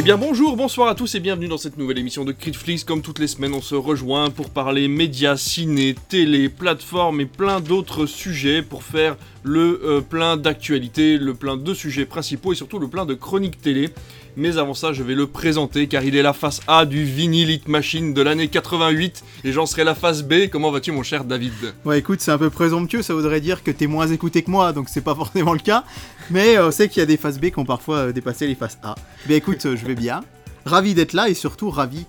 Eh bien bonjour, bonsoir à tous et bienvenue dans cette nouvelle émission de Critflix. Comme toutes les semaines, on se rejoint pour parler médias, ciné, télé, plateformes et plein d'autres sujets pour faire le euh, plein d'actualités, le plein de sujets principaux et surtout le plein de chroniques télé. Mais avant ça, je vais le présenter car il est la face A du Vinyl Hit Machine de l'année 88 et j'en serai la face B. Comment vas-tu mon cher David? Ouais, écoute, c'est un peu présomptueux, ça voudrait dire que t'es moins écouté que moi, donc c'est pas forcément le cas. Mais euh, on sait qu'il y a des faces B qui ont parfois euh, dépassé les faces A. Mais écoute, euh, je vais bien. Ravi d'être là et surtout ravi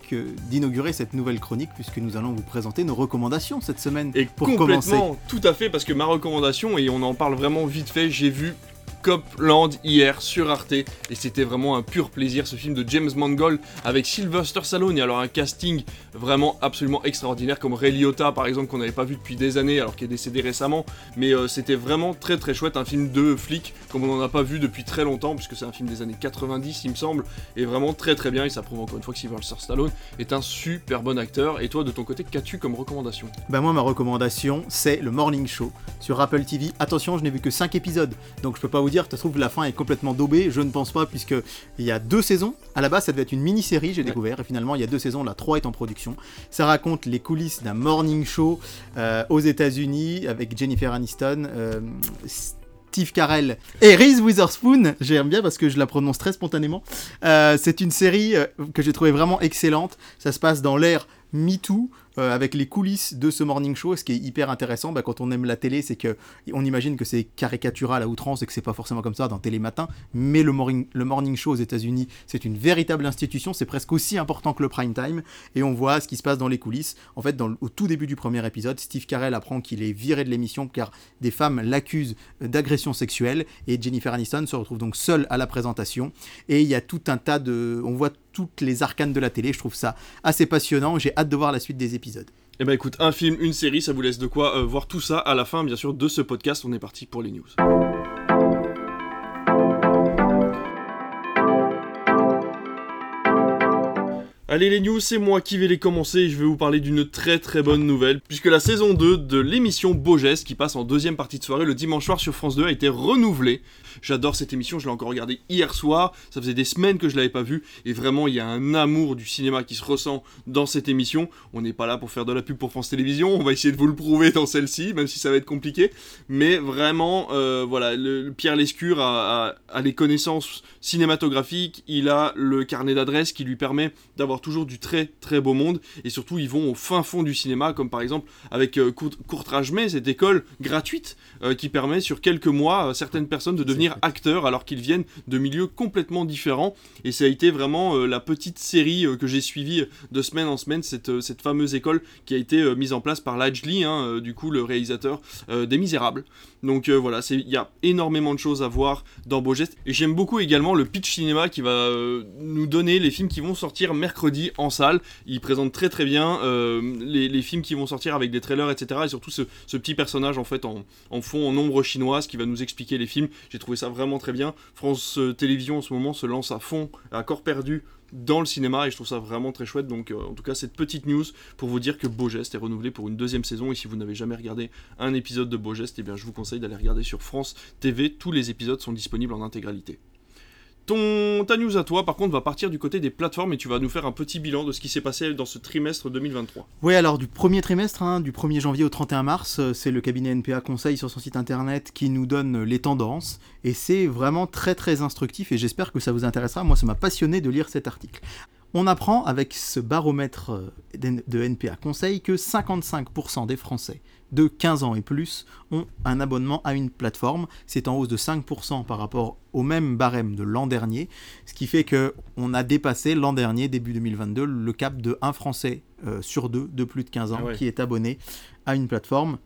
d'inaugurer cette nouvelle chronique puisque nous allons vous présenter nos recommandations cette semaine Et pour commencer. tout à fait, parce que ma recommandation, et on en parle vraiment vite fait, j'ai vu Copland hier sur Arte, et c'était vraiment un pur plaisir, ce film de James Mangold avec Sylvester Stallone, et alors un casting vraiment absolument extraordinaire, comme Ray Liotta par exemple, qu'on n'avait pas vu depuis des années, alors qu'il est décédé récemment, mais euh, c'était vraiment très très chouette, un film de flic, comme on n'en a pas vu depuis très longtemps, puisque c'est un film des années 90 il me semble, et vraiment très très bien, et ça prouve encore une fois que Sylvester Stallone est un super bon acteur, et toi de ton côté, qu'as-tu comme recommandation? Bah moi ma recommandation c'est le Morning Show. Sur Apple TV. Attention, je n'ai vu que 5 épisodes, donc je peux pas vous dire, ça se trouve la fin est complètement daubée, je ne pense pas puisque il y a deux saisons. À la base ça devait être une mini-série, j'ai Ouais. découvert, et finalement il y a deux saisons, la 3 est en production. Ça raconte les coulisses d'un morning show euh, aux États-Unis avec Jennifer Aniston. euh, Steve Carell et Reese Witherspoon, j'aime bien parce que je la prononce très spontanément. Euh, c'est une série que j'ai trouvé vraiment excellente. Ça se passe dans l'ère MeToo, euh, avec les coulisses de ce morning show. Ce qui est hyper intéressant, bah, quand on aime la télé, c'est que on imagine que c'est caricatural à outrance et que c'est pas forcément comme ça dans Télématin. Mais le morning, le morning show aux États-Unis, c'est une véritable institution. C'est presque aussi important que le prime time. Et on voit ce qui se passe dans les coulisses. En fait, au tout début du premier épisode, Steve Carell apprend qu'il est viré de l'émission car des femmes l'accusent d'agression sexuelle. Et Jennifer Aniston se retrouve donc seule à la présentation. Et il y a tout un tas de. On voit toutes les arcanes de la télé. Je trouve ça assez passionnant. J'ai hâte de voir la suite des épisodes. Eh ben écoute, un film, une série, ça vous laisse de quoi euh, voir tout ça à la fin, bien sûr, de ce podcast. On est parti pour les news. Allez les news, c'est moi qui vais les commencer et je vais vous parler d'une très très bonne nouvelle puisque la saison 2 de l'émission Beau Geste qui passe en deuxième partie de soirée le dimanche soir sur France 2 a été renouvelée. J'adore cette émission, je l'ai encore regardée hier soir, ça faisait des semaines que je l'avais pas vue et vraiment il y a un amour du cinéma qui se ressent dans cette émission. On n'est pas là pour faire de la pub pour France Télévisions, on va essayer de vous le prouver dans celle-ci même si ça va être compliqué, mais vraiment euh, voilà, Pierre Lescure a, a- a les connaissances cinématographiques, il a le carnet d'adresses qui lui permet d'avoir toujours du très très beau monde. Et surtout ils vont au fin fond du cinéma comme par exemple avec euh, cette école gratuite euh, qui permet sur quelques mois à certaines personnes de devenir acteurs alors qu'ils viennent de milieux complètement différents. Et ça a été vraiment euh, la petite série euh, que j'ai suivie de semaine en semaine cette, euh, cette fameuse école qui a été euh, mise en place par Lajli, hein, euh, du coup le réalisateur euh, des Misérables. Donc euh, voilà, il y a énormément de choses à voir dans Beau Geste. Et j'aime beaucoup également le pitch cinéma qui va euh, nous donner les films qui vont sortir mercredi en salle. Il présente très très bien euh, les, films qui vont sortir avec des trailers, etc. Et surtout ce, petit personnage en fait en, en fond, en ombre chinoise qui va nous expliquer les films. J'ai trouvé ça vraiment très bien. France euh, Télévisions en ce moment se lance à fond, à corps perdu dans le cinéma et je trouve ça vraiment très chouette donc euh, en tout cas cette petite news pour vous dire que Beau Geste est renouvelé pour une deuxième saison et si vous n'avez jamais regardé un épisode de Beau Geste, eh bien je vous conseille d'aller regarder sur France TV. Tous les épisodes sont disponibles en intégralité. Ton, ta news à toi, par contre, va partir du côté des plateformes et tu vas nous faire un petit bilan de ce qui s'est passé dans ce trimestre 2023. Oui, alors du premier trimestre, hein, du 1er janvier au 31 mars, euh, c'est le cabinet NPA Conseil sur son site internet qui nous donne les tendances. Et c'est vraiment très très instructif et j'espère que ça vous intéressera. Moi, ça m'a passionné de lire cet article. On apprend avec ce baromètre euh, de NPA Conseil que 55% des Français de 15 ans et plus ont un abonnement à une plateforme. C'est en hausse de 5% par rapport au même barème de l'an dernier, ce qui fait que on a dépassé l'an dernier, début 2022, le cap de 1 Français euh, sur 2 de plus de 15 ans Ah ouais. qui est abonné à une plateforme.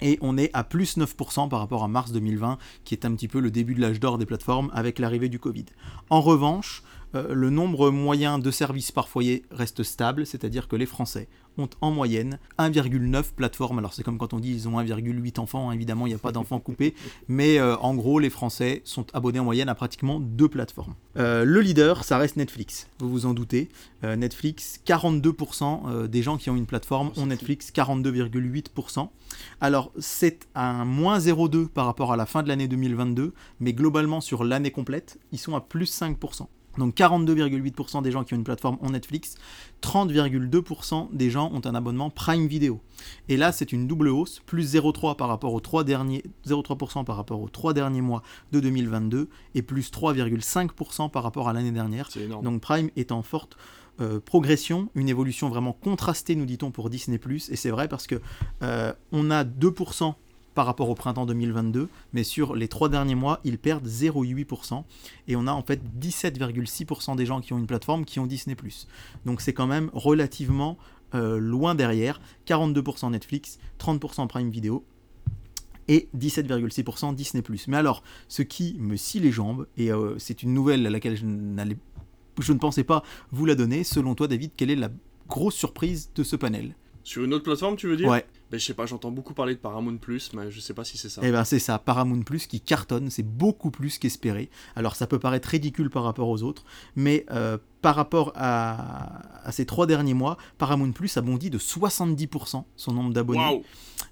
Et on est à plus 9% par rapport à mars 2020, qui est un petit peu le début de l'âge d'or des plateformes avec l'arrivée du Covid. En revanche, euh, le nombre moyen de services par foyer reste stable, c'est-à-dire que les Français ont en moyenne 1,9 plateformes. Alors c'est comme quand on dit ils ont 1,8 enfants, hein, évidemment il n'y a pas d'enfants coupés, mais euh, en gros les Français sont abonnés en moyenne à pratiquement deux plateformes. Euh, le leader, ça reste Netflix, vous vous en doutez. Euh, Netflix, 42% euh, des gens qui ont une plateforme ont Netflix, 42,8%. Alors c'est un moins 0,2 par rapport à la fin de l'année 2022, mais globalement sur l'année complète, ils sont à plus 5%. Donc 42,8% des gens qui ont une plateforme ont Netflix, 30,2% des gens ont un abonnement Prime Video. Et là, c'est une double hausse, plus 0,3 par rapport aux 3 derniers 0,3% par rapport aux 3 derniers mois de 2022 et plus 3,5% par rapport à l'année dernière. C'est énorme. Donc Prime est en forte euh, progression, une évolution vraiment contrastée, nous dit-on, pour Disney+. Et c'est vrai parce que euh, on a 2% par rapport au printemps 2022, mais sur les trois derniers mois, ils perdent 0,8%. Et on a en fait 17,6% des gens qui ont une plateforme qui ont Disney ⁇ Donc c'est quand même relativement euh, loin derrière. 42% Netflix, 30% Prime Video et 17,6% Disney ⁇ Mais alors, ce qui me scie les jambes, et euh, c'est une nouvelle à laquelle je, je ne pensais pas vous la donner, selon toi David, quelle est la grosse surprise de ce panel? Sur une autre plateforme, tu veux dire Ouais. Ben, je sais pas, j'entends beaucoup parler de Paramount Plus, mais je sais pas si c'est ça. Eh ben c'est ça, Paramount Plus qui cartonne, c'est beaucoup plus qu'espéré. Alors ça peut paraître ridicule par rapport aux autres, mais euh, par rapport à, à, ces trois derniers mois, Paramount Plus a bondi de 70% son nombre d'abonnés. Wow.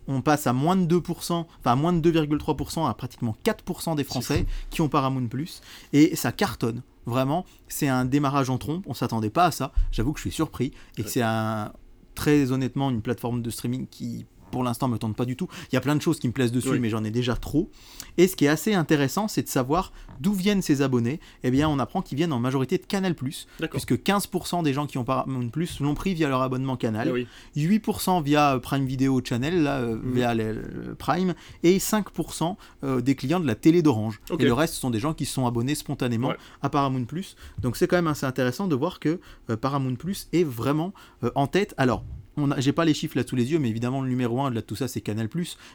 On passe à moins de 2%, enfin à moins de 2,3% à pratiquement 4% des Français qui ont Paramount Plus, et ça cartonne. Vraiment, c'est un démarrage en trompe, on s'attendait pas à ça, j'avoue que je suis surpris, et que c'est un très honnêtement une plateforme de streaming qui pour l'instant me tente pas du tout. Il y a plein de choses qui me plaisent dessus, oui. mais j'en ai déjà trop. Et ce qui est assez intéressant, c'est de savoir d'où viennent ces abonnés. Eh bien, on apprend qu'ils viennent en majorité de Canal+, puisque 15% des gens qui ont Paramount l'ont pris via leur abonnement Canal, oui. 8% via Prime Video Channel, là, euh, mmh. via le Prime, et 5% euh, des clients de la télé d'Orange. Okay. Et le reste, ce sont des gens qui sont abonnés spontanément ouais. à Paramount. Donc c'est quand même assez intéressant de voir que euh, Paramount est vraiment euh, en tête. Alors, j'ai pas les chiffres là sous les yeux, mais évidemment le numéro 1 de tout ça c'est Canal+.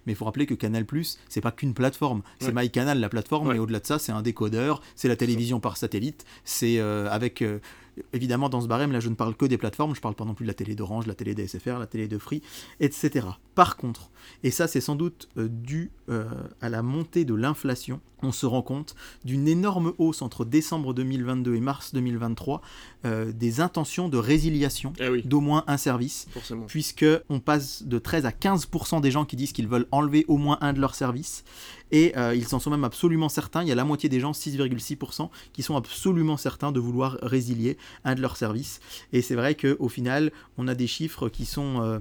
Mais il faut rappeler que Canal+, c'est pas qu'une plateforme, c'est Ouais. MyCanal la plateforme, Ouais. mais au-delà de ça c'est un décodeur, c'est la télévision par satellite, c'est euh, avec euh, évidemment dans ce barème là je ne parle que des plateformes, je parle pas non plus de la télé d'Orange, la télé DSFR, la télé de Free, etc. Par contre, et ça c'est sans doute euh, dû euh, à la montée de l'inflation, on se rend compte d'une énorme hausse entre décembre 2022 et mars 2023 euh, des intentions de résiliation Eh oui, d'au moins un service forcément. puisque on passe de 13 à 15% des gens qui disent qu'ils veulent enlever au moins un de leurs services et euh, ils en sont même absolument certains, il y a la moitié des gens, 6,6%, qui sont absolument certains de vouloir résilier un de leurs services. Et c'est vrai qu'au final on a des chiffres qui sont... euh,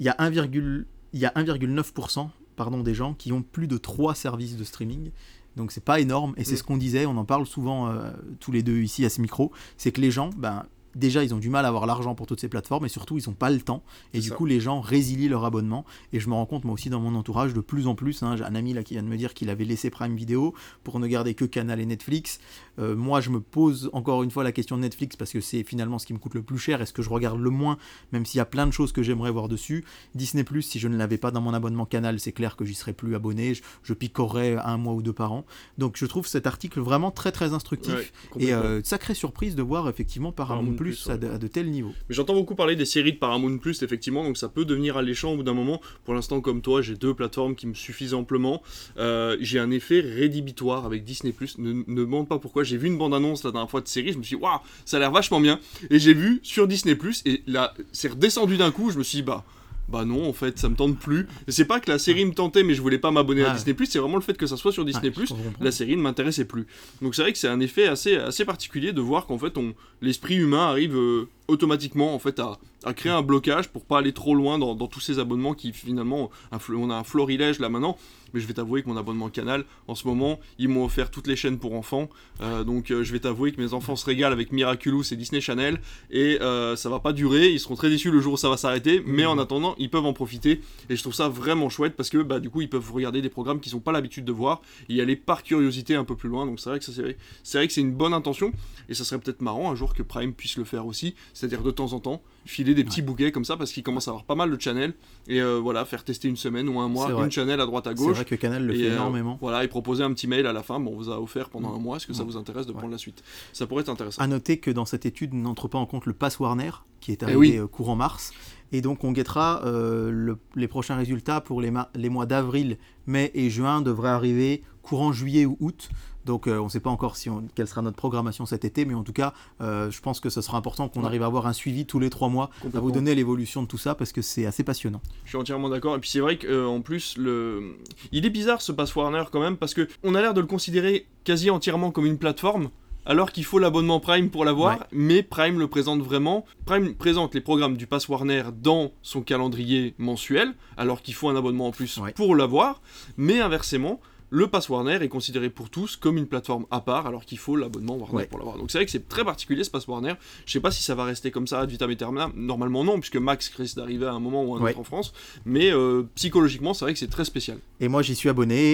il y a 1, il y a 1,9% pardon, des gens qui ont plus de 3 services de streaming. Donc c'est pas énorme. Et c'est Mm. ce qu'on disait, on en parle souvent euh, tous les deux ici à ce micro, c'est que les gens, ben, déjà ils ont du mal à avoir l'argent pour toutes ces plateformes et surtout ils n'ont pas le temps et du ça. coup les gens résilient leur abonnement et je me rends compte moi aussi dans mon entourage de plus en plus, hein, j'ai un ami là qui vient de me dire qu'il avait laissé Prime Video pour ne garder que Canal et Netflix. Euh, moi je me pose encore une fois la question de Netflix parce que c'est finalement ce qui me coûte le plus cher et ce que je regarde le moins même s'il y a plein de choses que j'aimerais voir dessus. Disney Plus si je ne l'avais pas dans mon abonnement Canal c'est clair que j'y serais plus abonné, je, je picorerais un mois ou deux par an. Donc je trouve cet article vraiment très très instructif Ouais, et euh, sacrée surprise de voir effectivement Paramount Plus, ouais. à de tels niveaux. Mais j'entends beaucoup parler des séries de Paramount Plus, effectivement, donc ça peut devenir alléchant au bout d'un moment. Pour l'instant, comme toi, j'ai deux plateformes qui me suffisent amplement. Euh, j'ai un effet rédhibitoire avec Disney Plus. Ne, ne demande pas pourquoi. J'ai vu une bande-annonce la dernière fois de série, je me suis dit, waouh, ça a l'air vachement bien. Et j'ai vu sur Disney Plus, et là, c'est redescendu d'un coup. Je me suis dit, bah. Bah non, en fait, ça me tente plus. C'est pas que la série me tentait, mais je voulais pas m'abonner à. Disney Plus. C'est vraiment le fait que ça soit sur Disney Plus la série ne m'intéressait plus. Donc c'est vrai que c'est un effet assez, assez particulier de voir qu'en fait on, l'esprit humain arrive euh, automatiquement en fait à, à créer un blocage pour pas aller trop loin dans, dans tous ces abonnements qui finalement on a un florilège là maintenant. Mais je vais t'avouer que mon abonnement Canal en ce moment ils m'ont offert toutes les chaînes pour enfants. Euh, donc euh, je vais t'avouer que mes enfants se régalent avec Miraculous et Disney Channel et euh, ça va pas durer. Ils seront très déçus le jour où ça va s'arrêter. Mais en attendant ils peuvent en profiter et je trouve ça vraiment chouette parce que bah du coup ils peuvent regarder des programmes qu'ils n'ont pas l'habitude de voir et y aller par curiosité un peu plus loin. Donc c'est vrai que c'est vrai que c'est une bonne intention et ça serait peut-être marrant un jour que Prime puisse le faire aussi, c'est-à-dire de temps en temps filer des petits bouquets comme ça parce qu'ils commencent à avoir pas mal de channels et euh, voilà faire tester une semaine ou un mois C'est une channel à droite à C'est gauche. vrai que Canal le Et, fait euh, énormément. Voilà, et proposer un petit mail à la fin, bon, on vous a offert pendant Mm. un mois, est-ce que ça Mm. vous intéresse de Ouais. prendre la suite? Ça pourrait être intéressant. À noter que dans cette étude n'entre pas en compte le Pass Warner qui est Eh arrivé oui. euh, courant mars. Et donc on guettera euh, le- les prochains résultats pour les mois d'avril, mai et juin devraient arriver courant juillet ou août. Donc euh, on ne sait pas encore si on- quelle sera notre programmation cet été, mais en tout cas, euh, je pense que ce sera important qu'on Ouais. arrive à avoir un suivi tous les trois mois, à vous donner l'évolution de tout ça, parce que c'est assez passionnant. Je suis entièrement d'accord. Et puis c'est vrai qu'en plus, le... il est bizarre ce Pass Warner quand même, parce que on a l'air de le considérer quasi entièrement comme une plateforme. alors qu'il faut l'abonnement Prime pour l'avoir, Ouais. mais Prime le présente vraiment. Prime présente les programmes du Pass Warner dans son calendrier mensuel, alors qu'il faut un abonnement en plus Ouais. pour l'avoir, mais inversement, le Pass Warner est considéré pour tous comme une plateforme à part, alors qu'il faut l'abonnement Warner Ouais. pour l'avoir. Donc c'est vrai que c'est très particulier ce Pass Warner. Je sais pas si ça va rester comme ça ad vitam aeternam. Normalement non, puisque Max risque d'arriver à un moment ou un Ouais. autre en France, mais euh, psychologiquement c'est vrai que c'est très spécial. Et moi, j'y suis abonné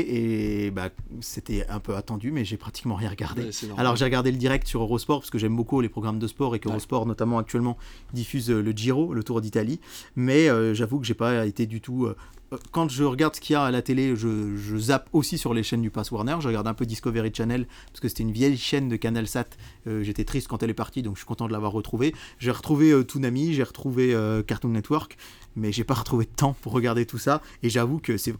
et bah, c'était un peu attendu, mais j'ai pratiquement rien regardé. Ouais. Alors j'ai regardé le direct sur Eurosport parce que j'aime beaucoup les programmes de sport et qu'Eurosport notamment actuellement diffuse euh, le Giro, le Tour d'Italie. Mais euh, j'avoue que j'ai pas été du tout. Euh, quand je regarde ce qu'il y a à la télé, je, je zappe aussi sur les chaînes du Pass Warner. Je regarde un peu Discovery Channel parce que c'était une vieille chaîne de CanalSat. Euh, J'étais triste quand elle est partie, donc je suis content de l'avoir retrouvée. J'ai retrouvé euh, Toonami, j'ai retrouvé euh, Cartoon Network, mais j'ai pas retrouvé de temps pour regarder tout ça. Et j'avoue que c'est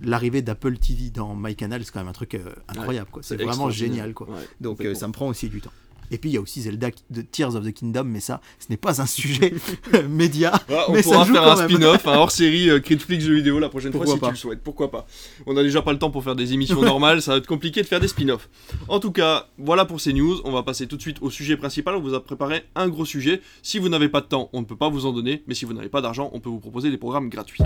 l'arrivée d'Apple TV dans MyCanal, c'est quand même un truc incroyable. C'est vraiment génial. Quoi. Ouais, Donc ça me prend aussi du temps. Et puis il y a aussi Zelda de Tears of the Kingdom, mais ça, ce n'est pas un sujet média. Voilà, on mais ça pourra joue faire quand un spin-off, un hors-série euh, Critflix jeux vidéo la prochaine Pourquoi fois si pas. tu le souhaites. Pourquoi pas On a déjà pas le temps pour faire des émissions normales, ça va être compliqué de faire des spin-offs. En tout cas, voilà pour ces news. On va passer tout de suite au sujet principal. On vous a préparé un gros sujet. Si vous n'avez pas de temps, on ne peut pas vous en donner. Mais si vous n'avez pas d'argent, on peut vous proposer des programmes gratuits.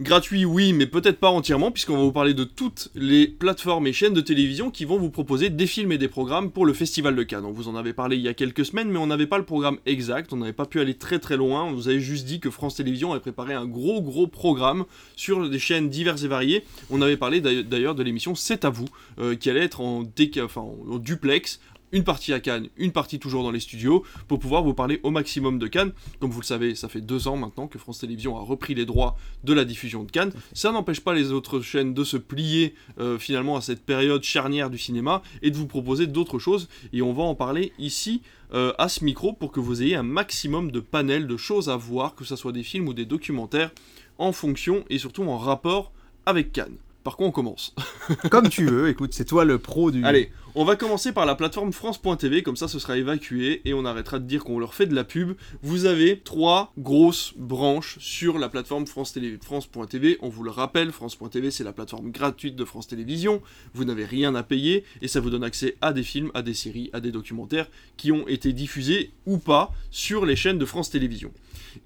Gratuit, oui, mais peut-être pas entièrement, puisqu'on va vous parler de toutes les plateformes et chaînes de télévision qui vont vous proposer des films et des programmes pour le Festival de Cannes. On vous en avait parlé il y a quelques semaines, mais on n'avait pas le programme exact, on n'avait pas pu aller très très loin. On vous avait juste dit que France Télévisions avait préparé un gros gros programme sur des chaînes diverses et variées. On avait parlé d'ailleurs- de l'émission C'est à vous, euh, qui allait être en duplex. Une partie à Cannes, une partie toujours dans les studios, pour pouvoir vous parler au maximum de Cannes. Comme vous le savez, ça fait deux ans maintenant que France Télévisions a repris les droits de la diffusion de Cannes. Ça n'empêche pas les autres chaînes de se plier euh, finalement à cette période charnière du cinéma et de vous proposer d'autres choses. Et on va en parler ici euh, à ce micro pour que vous ayez un maximum de panels de choses à voir, que ce soit des films ou des documentaires, en fonction et surtout en rapport avec Cannes. Par quoi on commence? Comme tu veux, écoute, c'est toi le pro du. Allez, on va commencer par la plateforme France.tv, comme ça ce sera évacué et on arrêtera de dire qu'on leur fait de la pub. Vous avez trois grosses branches sur la plateforme France.tv. On vous le rappelle, France.tv c'est la plateforme gratuite de France Télévisions. Vous n'avez rien à payer et ça vous donne accès à des films, à des séries, à des documentaires qui ont été diffusés ou pas sur les chaînes de France Télévisions.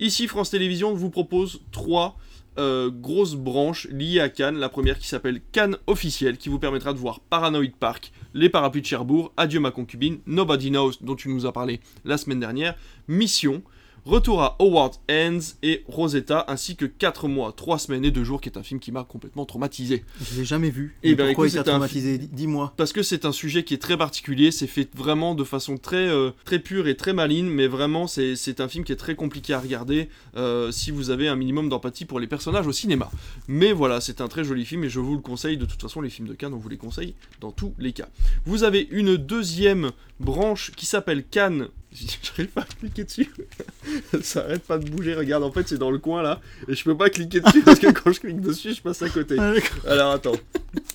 Ici, France Télévisions vous propose trois euh, grosses branches liées à Cannes. La première qui s'appelle Cannes officiel, qui vous permettra de voir Paranoid Park, Les Parapluies de Cherbourg, Adieu ma concubine, Nobody Knows, dont tu nous as parlé la semaine dernière, Mission, Retour à Howard Ends et Rosetta, ainsi que 4 mois, 3 semaines et 2 jours, qui est un film qui m'a complètement traumatisé. Je l'ai jamais vu. Eh Mais ben, pourquoi écoute, il t'a traumatisé Dis- Dis-moi. Parce que c'est un sujet qui est très particulier, c'est fait vraiment de façon très, euh, très pure et très maligne, mais vraiment c'est c'est un film qui est très compliqué à regarder euh, si vous avez un minimum d'empathie pour les personnages au cinéma. Mais voilà, c'est un très joli film et je vous le conseille, de toute façon les films de Cannes on vous les conseille dans tous les cas. Vous avez une deuxième branche qui s'appelle Cannes. J'arrive pas à cliquer dessus. Ça arrête pas de bouger, regarde, en fait c'est dans le coin là, et je peux pas cliquer dessus parce que quand je clique dessus je passe à côté. Alors attends,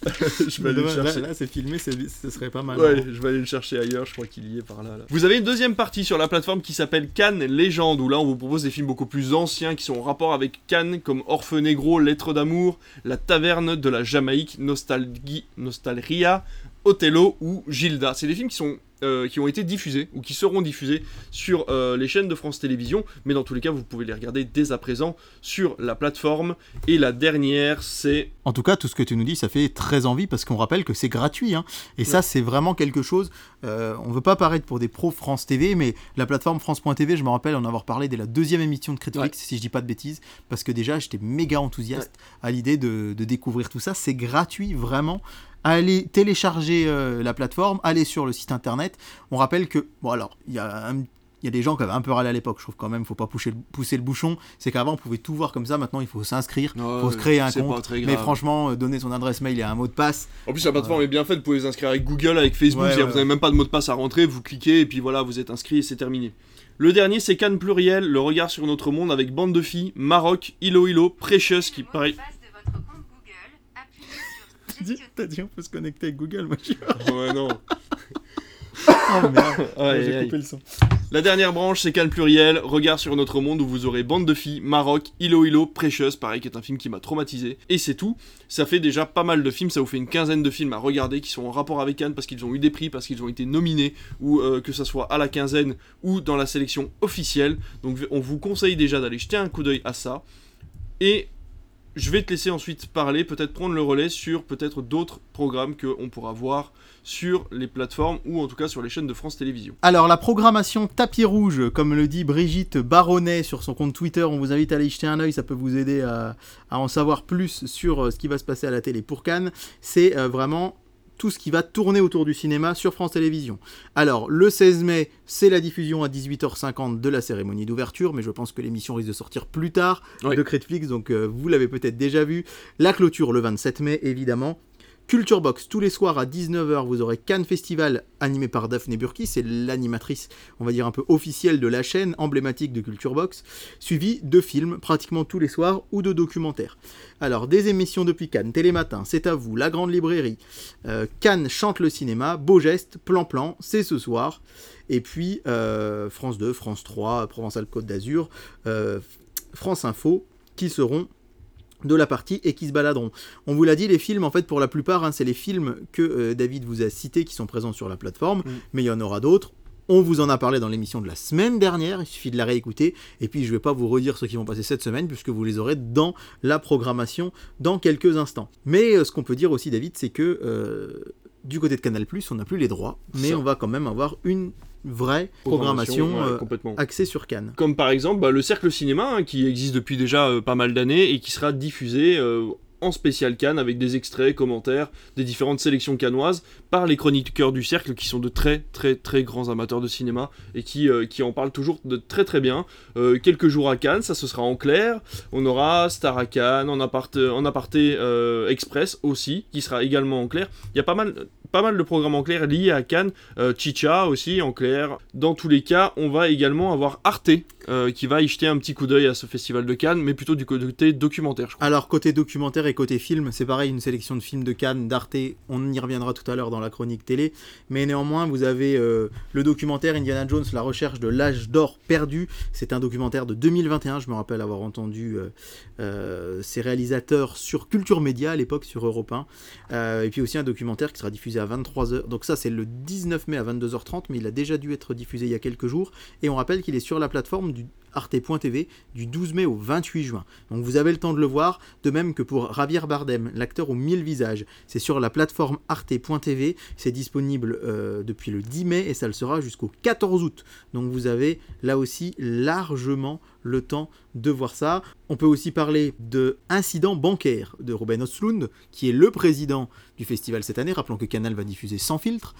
je vais aller le chercher. là, c'est filmé, ce serait pas mal. Ouais, je vais aller le chercher ailleurs, je crois qu'il y est par là, là. Vous avez une deuxième partie sur la plateforme qui s'appelle Cannes Légende, où là on vous propose des films beaucoup plus anciens qui sont en rapport avec Cannes, comme Orphe Negro, Lettre d'amour, La Taverne de la Jamaïque, Nostalgie, Nostalgia, Othello ou Gilda. C'est des films qui sont euh, qui ont été diffusés ou qui seront diffusés sur euh, les chaînes de France Télévisions, mais dans tous les cas vous pouvez les regarder dès à présent sur la plateforme. Et la dernière c'est En tout cas, tout ce que tu nous dis, ça fait très envie parce qu'on rappelle que c'est gratuit. hein. Et ça, c'est vraiment quelque chose. euh, on veut pas paraître pour des pros France TV, mais la plateforme France.tv, je me rappelle en avoir parlé dès la deuxième émission de Critrix, si je dis pas de bêtises, parce que déjà, j'étais méga enthousiaste à l'idée de, de découvrir tout ça. C'est gratuit, vraiment. Allez télécharger euh, la plateforme, allez sur le site internet. On rappelle que, bon alors, il y a un il y a des gens qui avaient un peu râlé à l'époque, je trouve quand même, faut pas pousser le, pousser le bouchon. C'est qu'avant on pouvait tout voir comme ça, maintenant il faut s'inscrire, faut se créer un compte. Mais franchement, euh, donner son adresse mail et un mot de passe, En plus, la plateforme est bien faite, vous pouvez vous inscrire avec Google, avec Facebook, Ouais, c'est-à-dire ouais, vous n'avez même pas de mot de passe à rentrer, vous cliquez et puis voilà, vous êtes inscrit et c'est terminé. Le dernier, c'est Cannes Pluriel, le regard sur notre monde avec Bande de filles, Maroc, Ilo Ilo, Precious qui pareil. T'as dit, t'as dit on peut se connecter avec Google, moi je Ouais, non. Oh merde, j'ai aïe. coupé le son. La dernière branche, c'est Cannes Pluriel, regard sur notre monde où vous aurez Bande de filles, Maroc, Ilo Ilo, Precious, pareil, qui est un film qui m'a traumatisé. Et c'est tout. Ça fait déjà pas mal de films, ça vous fait une quinzaine de films à regarder qui sont en rapport avec Cannes parce qu'ils ont eu des prix, parce qu'ils ont été nominés, ou euh, que ça soit à la quinzaine ou dans la sélection officielle. Donc on vous conseille déjà d'aller jeter un coup d'œil à ça. Et je vais te laisser ensuite parler, peut-être prendre le relais sur peut-être d'autres programmes qu'on pourra voir sur les plateformes ou en tout cas sur les chaînes de France Télévisions. Alors, la programmation tapis rouge, comme le dit Brigitte Baronnet sur son compte Twitter, on vous invite à aller y jeter un œil, ça peut vous aider à, à en savoir plus sur euh, ce qui va se passer à la télé pour Cannes. C'est euh, vraiment tout ce qui va tourner autour du cinéma sur France Télévisions. Alors, le 16 mai, c'est la diffusion à 18h50 de la cérémonie d'ouverture, mais je pense que l'émission risque de sortir plus tard Oui. de Critflix, donc euh, vous l'avez peut-être déjà vu. La clôture le 27 mai, évidemment. Culture Box, tous les soirs à 19h, vous aurez Cannes Festival animé par Daphné Burki, c'est l'animatrice, on va dire un peu officielle de la chaîne, emblématique de Culture Box, suivi de films pratiquement tous les soirs ou de documentaires. Alors, des émissions depuis Cannes, Télématin, C'est à vous, La Grande Librairie, euh, Cannes chante le cinéma, Beau Geste, Plan Plan, c'est ce soir, et puis euh, France 2, France 3, Provençal-Côte d'Azur, euh, France Info, qui seront de la partie et qui se baladeront. On vous l'a dit, les films, en fait, pour la plupart, hein, c'est les films que euh, David vous a cités qui sont présents sur la plateforme, Mm. mais il y en aura d'autres. On vous en a parlé dans l'émission de la semaine dernière, il suffit de la réécouter. Et puis je ne vais pas vous redire ceux qui vont passer cette semaine, puisque vous les aurez dans la programmation dans quelques instants. Mais euh, ce qu'on peut dire aussi, David, c'est que euh, du côté de Canal, on n'a plus les droits, mais Ça. on va quand même avoir une vraie programmation, ouais, euh, axée sur Cannes. Comme par exemple bah, le Cercle Cinéma, hein, qui existe depuis déjà euh, pas mal d'années et qui sera diffusé euh, en spécial Cannes avec des extraits, commentaires des différentes sélections cannoises par les chroniqueurs du Cercle qui sont de très très très grands amateurs de cinéma et qui, euh, en parlent toujours de très très bien. Euh, quelques jours à Cannes, ça ce sera en clair. On aura Star à Cannes, en, apart- en aparté euh, Express aussi, qui sera également en clair. Il y a pas mal, pas mal de programmes en clair liés à Cannes. Chicha aussi en clair. Dans tous les cas, on va également avoir Arte qui va y jeter un petit coup d'œil à ce festival de Cannes, mais plutôt du côté documentaire. Alors côté documentaire et côté film, c'est pareil, une sélection de films de Cannes, d'Arte, on y reviendra tout à l'heure dans la chronique télé, mais néanmoins vous avez euh, le documentaire Indiana Jones, la recherche de l'âge d'or perdu, c'est un documentaire de 2021, je me rappelle avoir entendu euh, euh, ses réalisateurs sur Culture Média à l'époque, sur Europe 1, Euh, et puis aussi un documentaire qui sera diffusé à 23h, donc ça c'est le 19 mai à 22h30, mais il a déjà dû être diffusé il y a quelques jours, et on rappelle qu'il est sur la plateforme du arte.tv du 12 mai au 28 juin. Donc vous avez le temps de le voir, de même que pour Javier Bardem, l'acteur aux mille visages. C'est sur la plateforme arte.tv, c'est disponible euh, depuis le 10 mai et ça le sera jusqu'au 14 août. Donc vous avez là aussi largement le temps de voir ça. On peut aussi parler de Incident bancaire de Ruben Östlund, qui est le président du festival cette année. Rappelons que Canal va diffuser sans filtre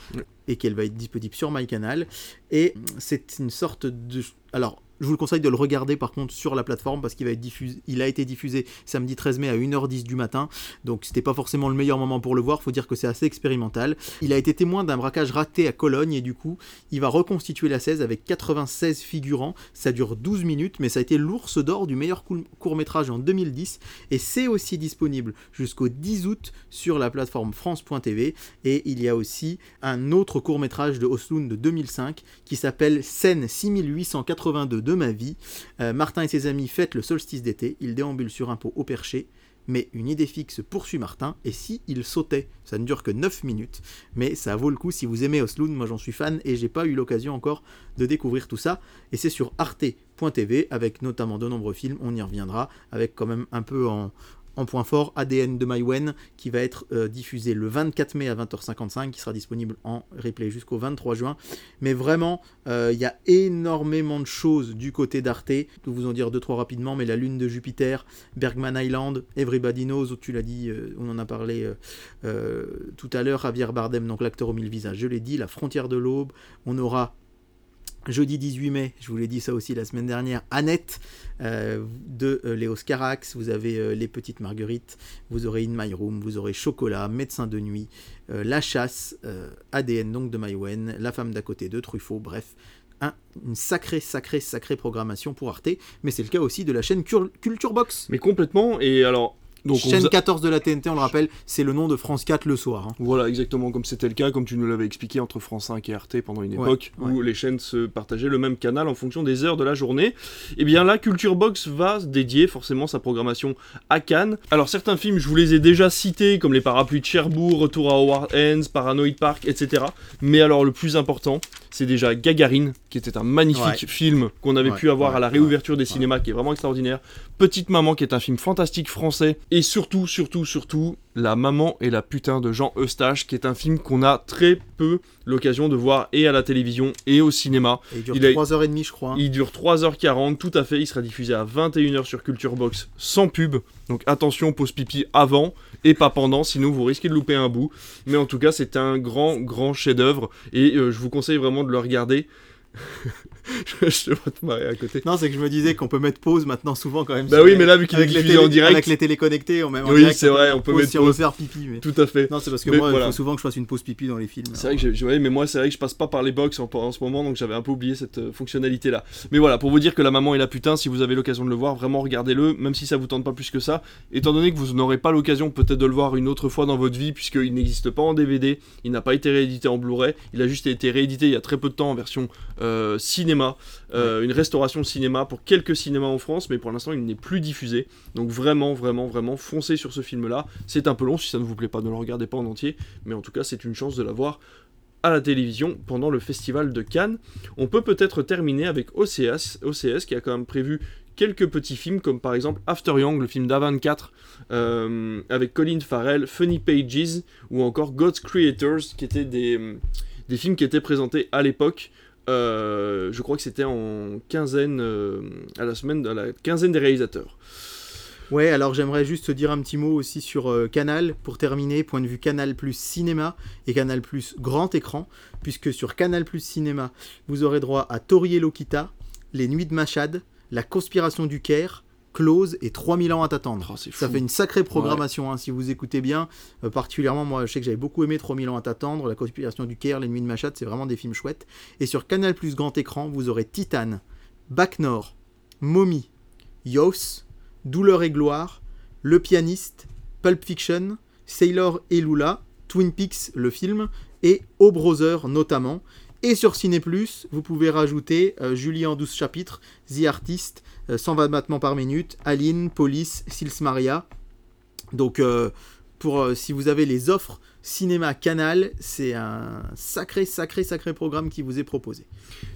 et qu'elle va être disponible sur MyCanal. Et c'est une sorte de... Alors, je vous le conseille de le regarder par contre sur la plateforme parce qu'il va être diffusé, il a été diffusé samedi 13 mai à 1h10 du matin. Donc c'était pas forcément le meilleur moment pour le voir, faut dire que c'est assez expérimental. Il a été témoin d'un braquage raté à Cologne et du coup, il va reconstituer la 16 avec 96 figurants. Ça dure 12 minutes mais ça a été l'ours d'or du meilleur court-métrage en 2010 et c'est aussi disponible jusqu'au 10 août sur la plateforme france.tv et il y a aussi un autre court-métrage de Oslund de 2005 qui s'appelle Scène 6882 ma vie. Euh, Martin et ses amis fêtent le solstice d'été, ils déambulent sur un pot au perché, mais une idée fixe poursuit Martin, et si il sautait? Ça ne dure que 9 minutes, mais ça vaut le coup si vous aimez Oslund, moi j'en suis fan, et j'ai pas eu l'occasion encore de découvrir tout ça, et c'est sur arte.tv, avec notamment de nombreux films, on y reviendra, avec quand même un peu en, en point fort, ADN de Maïwen, qui va être euh, diffusé le 24 mai à 20h55, qui sera disponible en replay jusqu'au 23 juin. Mais vraiment, euh, il y a énormément de choses du côté d'Arte. Je vous en dire deux, trois rapidement, mais La Lune de Jupiter, Bergman Island, Everybody Knows, tu l'as dit, euh, on en a parlé tout à l'heure, Javier Bardem, donc l'acteur aux mille visages, je l'ai dit, La Frontière de l'Aube, on aura Jeudi 18 mai, je vous l'ai dit ça aussi la semaine dernière, Annette euh, de euh, Léos Carax, vous avez euh, Les Petites Marguerites, vous aurez In My Room, vous aurez Chocolat, Médecin de Nuit, euh, La Chasse, ADN donc de Maïwen, La Femme d'à côté de Truffaut, bref, un- une sacrée, sacrée, sacrée programmation pour Arte, mais c'est le cas aussi de la chaîne Cur- Culture Box. Mais complètement, et alors, Donc, on Chaîne vous a- 14 de la TNT, on le rappelle, c'est le nom de France 4 le soir. hein. Voilà, exactement comme c'était le cas, comme tu nous l'avais expliqué entre France 5 et RT pendant une Ouais, époque où les chaînes se partageaient le même canal en fonction des heures de la journée. Et bien là, Culture Box va dédier forcément sa programmation à Cannes. Alors certains films, je vous les ai déjà cités, comme Les Parapluies de Cherbourg, Retour à Howard Ends, Paranoid Park, etc. Mais alors le plus important, c'est déjà Gagarine, qui était un magnifique Ouais. film qu'on avait pu avoir à la réouverture des cinémas, qui est vraiment extraordinaire. Petite Maman, qui est un film fantastique français. Et surtout, surtout, surtout, La Maman et la putain de Jean Eustache, qui est un film qu'on a très peu l'occasion de voir et à la télévision et au cinéma. Et il dure Il a- 3h30, je crois. hein. Il dure 3h40, tout à fait. Il sera diffusé à 21h sur Culture Box sans pub. Donc attention, pause pipi avant et pas pendant, sinon vous risquez de louper un bout. Mais en tout cas, c'est un grand, grand chef-d'œuvre et euh, je vous conseille vraiment de le regarder. Je je te vois te marrer à côté. Non, c'est que je me disais qu'on peut mettre pause maintenant souvent quand même. Bah oui, les- mais là, vu qu'il est diffusé en direct- avec les téléconnectés, on met en Oui, direct, c'est vrai, on peut mettre si pause. faire pipi. Mais... Tout à fait. Non, c'est parce que Mais moi, il voilà. faut souvent que je fasse une pause pipi dans les films. C'est vrai que j'ai- j'ai- ouais, mais moi c'est vrai que je passe pas par les box en, en ce moment donc j'avais un peu oublié cette euh, fonctionnalité là. Mais voilà, pour vous dire que la maman et la putain, si vous avez l'occasion de le voir, vraiment regardez-le, même si ça vous tente pas plus que ça. Étant donné que vous n'aurez pas l'occasion peut-être de le voir une autre fois dans votre vie puisqu'il n'existe pas en DVD, il n'a pas été réédité en Blu-ray, il a juste été réédité il y a très peu de temps en version euh, cinéma, euh, une restauration cinéma pour quelques cinémas en France, mais pour l'instant il n'est plus diffusé. Donc vraiment, vraiment, vraiment, foncez sur ce film là. C'est un peu long, si ça ne vous plaît pas, ne le regardez pas en entier, mais en tout cas c'est une chance de l'avoir à la télévision pendant le festival de Cannes. On peut peut-être terminer avec OCS, OCS qui a quand même prévu quelques petits films comme par exemple After Young, le film d'A24 euh, avec Colin Farrell, Funny Pages ou encore God's Creators qui étaient des, des films qui étaient présentés à l'époque. Euh, je crois que c'était en quinzaine euh, à la semaine la quinzaine des réalisateurs. Ouais, alors j'aimerais juste dire un petit mot aussi sur euh, Canal, pour terminer, point de vue Canal Plus Cinéma et Canal Plus Grand Écran, puisque sur Canal Plus Cinéma, vous aurez droit à Tori et Lokita, Les Nuits de Machad, La Conspiration du Caire, Close et 3000 ans à t'attendre. Oh, Ça fait une sacrée programmation, hein, si vous écoutez bien. Euh, particulièrement, moi, je sais que j'avais beaucoup aimé 3000 ans à t'attendre, La Conspiration du Caire, Les Nuits de Machad, c'est vraiment des films chouettes. Et sur Canal Plus Grand Écran, vous aurez Titan, Bac Nord, Mommy, Yos, Douleur et gloire, Le pianiste, Pulp Fiction, Sailor et Lula, Twin Peaks le film et O Brother notamment. Et sur Ciné Plus, vous pouvez rajouter euh, Julie en 12 chapitres, The Artist, euh, 120 battements par minute, Aline, Police, Sils Maria. Donc euh, pour euh, si vous avez les offres cinéma canal, c'est un sacré sacré sacré programme qui vous est proposé.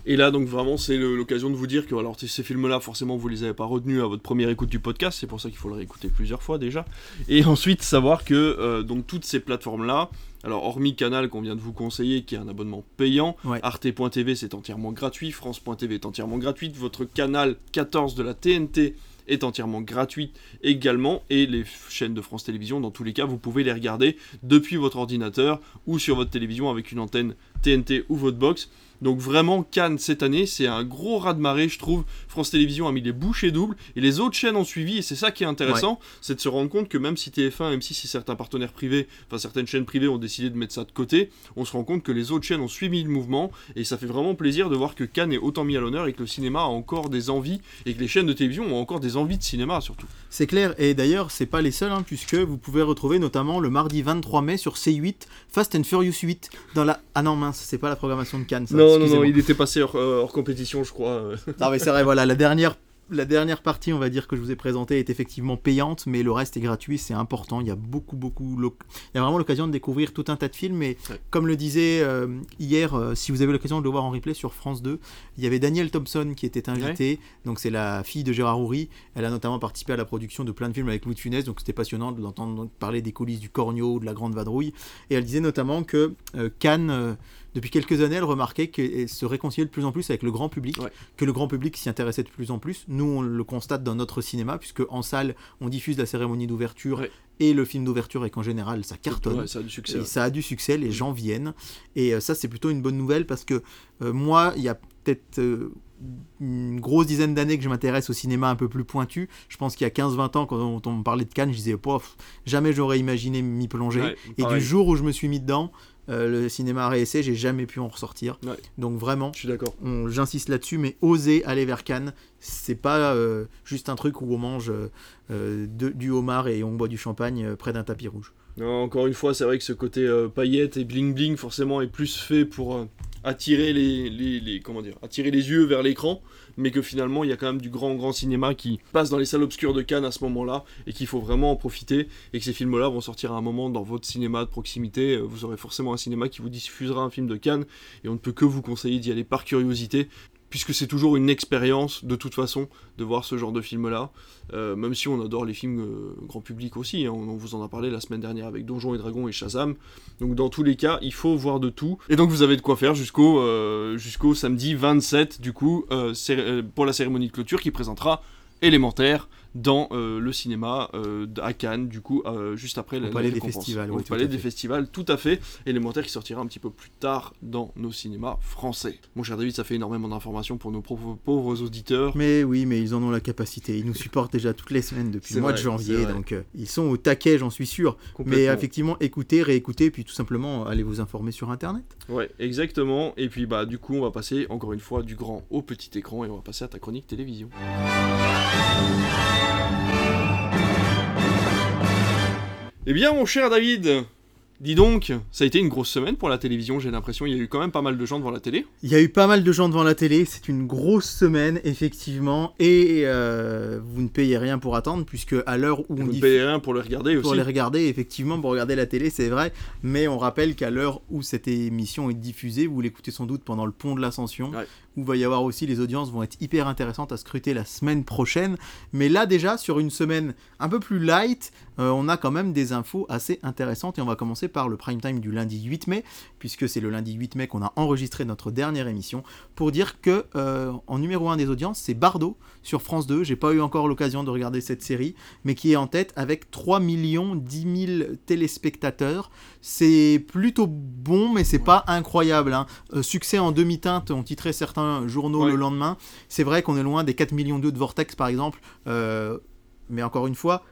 Et là, donc vraiment, c'est l'occasion de vous dire que alors, ces films-là, forcément, vous les avez pas retenus à votre première écoute du podcast, c'est pour ça qu'il faut le réécouter plusieurs fois déjà. Et ensuite, savoir que euh, donc toutes ces plateformes-là, alors hormis Canal qu'on vient de vous conseiller, qui est un abonnement payant, Ouais. Arte.tv c'est entièrement gratuit, France.tv est entièrement gratuite, votre canal 14 de la TNT est entièrement gratuite également, et les chaînes de France Télévisions, dans tous les cas, vous pouvez les regarder depuis votre ordinateur ou sur votre télévision avec une antenne TNT ou votre box. Donc vraiment, Cannes cette année, c'est un gros raz-de-marée, je trouve. France Télévisions a mis les bouchées doubles et les autres chaînes ont suivi. Et c'est ça qui est intéressant, c'est de se rendre compte que même si TF1, M6 si certains partenaires privés, enfin certaines chaînes privées ont décidé de mettre ça de côté, on se rend compte que les autres chaînes ont suivi le mouvement. Et ça fait vraiment plaisir de voir que Cannes est autant mis à l'honneur et que le cinéma a encore des envies et que les chaînes de télévision ont encore des envies de cinéma surtout. C'est clair, et d'ailleurs, c'est pas les seuls, hein, puisque vous pouvez retrouver notamment le mardi 23 mai sur C8 Fast and Furious 8 dans la. Ah non, mince, c'est pas la programmation de Cannes, ça. non, non, non, il était passé hors, euh, hors compétition, je crois. Non, mais c'est vrai, voilà, la dernière, la dernière partie, on va dire, que je vous ai présentée est effectivement payante, mais le reste est gratuit, c'est important. Il y a beaucoup, beaucoup. Il y a vraiment l'occasion de découvrir tout un tas de films, et Ouais. comme le disait euh, hier, euh, si vous avez l'occasion de le voir en replay sur France 2, il y avait Danielle Thompson qui était invitée, donc c'est la fille de Gérard Houry. Elle a notamment participé à la production de plein de films avec Louis de Funès, donc c'était passionnant de l'entendre parler des coulisses du Cornio, de la Grande Vadrouille. Et elle disait notamment que euh, Cannes. Depuis quelques années, elle remarquait qu'elle se réconciliait de plus en plus avec le grand public, Ouais. que le grand public s'y intéressait de plus en plus. Nous, on le constate dans notre cinéma, puisque en salle, on diffuse la cérémonie d'ouverture Ouais. et le film d'ouverture, et qu'en général, ça cartonne. Ouais, ça a du succès. Et ça a du succès, les gens viennent. Et euh, ça, c'est plutôt une bonne nouvelle parce que euh, moi, il y a peut-être euh, une grosse dizaine d'années que je m'intéresse au cinéma un peu plus pointu. Je pense qu'il y a 15-20 ans, quand on, on me parlait de Cannes, je disais, Pof, jamais j'aurais imaginé m'y plonger. Ouais, Et du jour où je me suis mis dedans, Euh, le cinéma réessai, j'ai jamais pu en ressortir. Ouais. Donc vraiment, Je suis d'accord. on- j'insiste là-dessus, mais oser aller vers Cannes, c'est pas euh, juste un truc où on mange euh, de- du homard et on boit du champagne près d'un tapis rouge. Non, Encore une fois, c'est vrai que ce côté paillettes et bling bling, forcément, est plus fait pour attirer les, yeux vers l'écran, mais que finalement, il y a quand même du grand grand cinéma qui passe dans les salles obscures de Cannes à ce moment-là, et qu'il faut vraiment en profiter, et que ces films-là vont sortir à un moment dans votre cinéma de proximité. Euh, Vous aurez forcément un cinéma qui vous diffusera un film de Cannes, et on ne peut que vous conseiller d'y aller par curiosité. Puisque c'est toujours une expérience, de toute façon, de voir ce genre de film-là. Euh, même si on adore les films euh, grand public aussi, hein, on, vous en a parlé la semaine dernière avec Donjons et Dragons et Shazam. Donc dans tous les cas, il faut voir de tout. Et donc vous avez de quoi faire jusqu'au euh, jusqu'au samedi 27 du coup pour la cérémonie de clôture qui présentera Élémentaire dans euh, le cinéma euh, à Cannes, du coup, euh, juste après Au la Palais la des. Festivals, Au oui, tout Palais des fait. Festivals, tout à fait. Élémentaire qui sortira un petit peu plus tard dans nos cinémas français. Mon cher David, ça fait énormément d'informations pour nos pauvres, pauvres auditeurs. Mais oui, mais ils en ont la capacité. Ils nous supportent déjà toutes les semaines depuis le mois vrai, de janvier, donc ils sont au taquet, j'en suis sûr. Mais effectivement, écoutez, réécoutez, puis tout simplement allez vous informer sur Internet. Ouais, exactement. Et puis bah du coup, on va passer encore une fois du grand au petit écran et on va passer à ta chronique télévision. Eh bien, mon cher David, dis donc, ça a été une grosse semaine pour la télévision. J'ai l'impression il y a eu quand même pas mal de gens devant la télé. Il y a eu pas mal de gens devant la télé, c'est une grosse semaine, effectivement, et euh, vous ne payez rien pour attendre, puisque à l'heure où on Vous ne payez rien pour le regarder pour aussi. les regarder, effectivement, pour regarder la télé, c'est vrai, mais on rappelle qu'à l'heure où cette émission est diffusée, vous l'écoutez sans doute pendant le pont de l'Ascension, Ouais. Où va y avoir aussi les audiences vont être hyper intéressantes à scruter la semaine prochaine, mais là déjà, sur une semaine un peu plus light, euh, on a quand même des infos assez intéressantes, et on va commencer par le prime time du lundi 8 mai, puisque c'est le lundi 8 mai qu'on a enregistré notre dernière émission, pour dire que euh, en numéro 1 des audiences, c'est Bardo sur France 2, j'ai pas eu encore l'occasion de regarder cette série, mais qui est en tête avec 3 millions 10 000 téléspectateurs. C'est plutôt bon, mais c'est pas incroyable. hein. Euh, succès en demi-teinte, ont titré certains journaux Ouais. le lendemain. C'est vrai qu'on est loin des 4 millions 2 de Vortex, par exemple. Euh, mais encore une fois,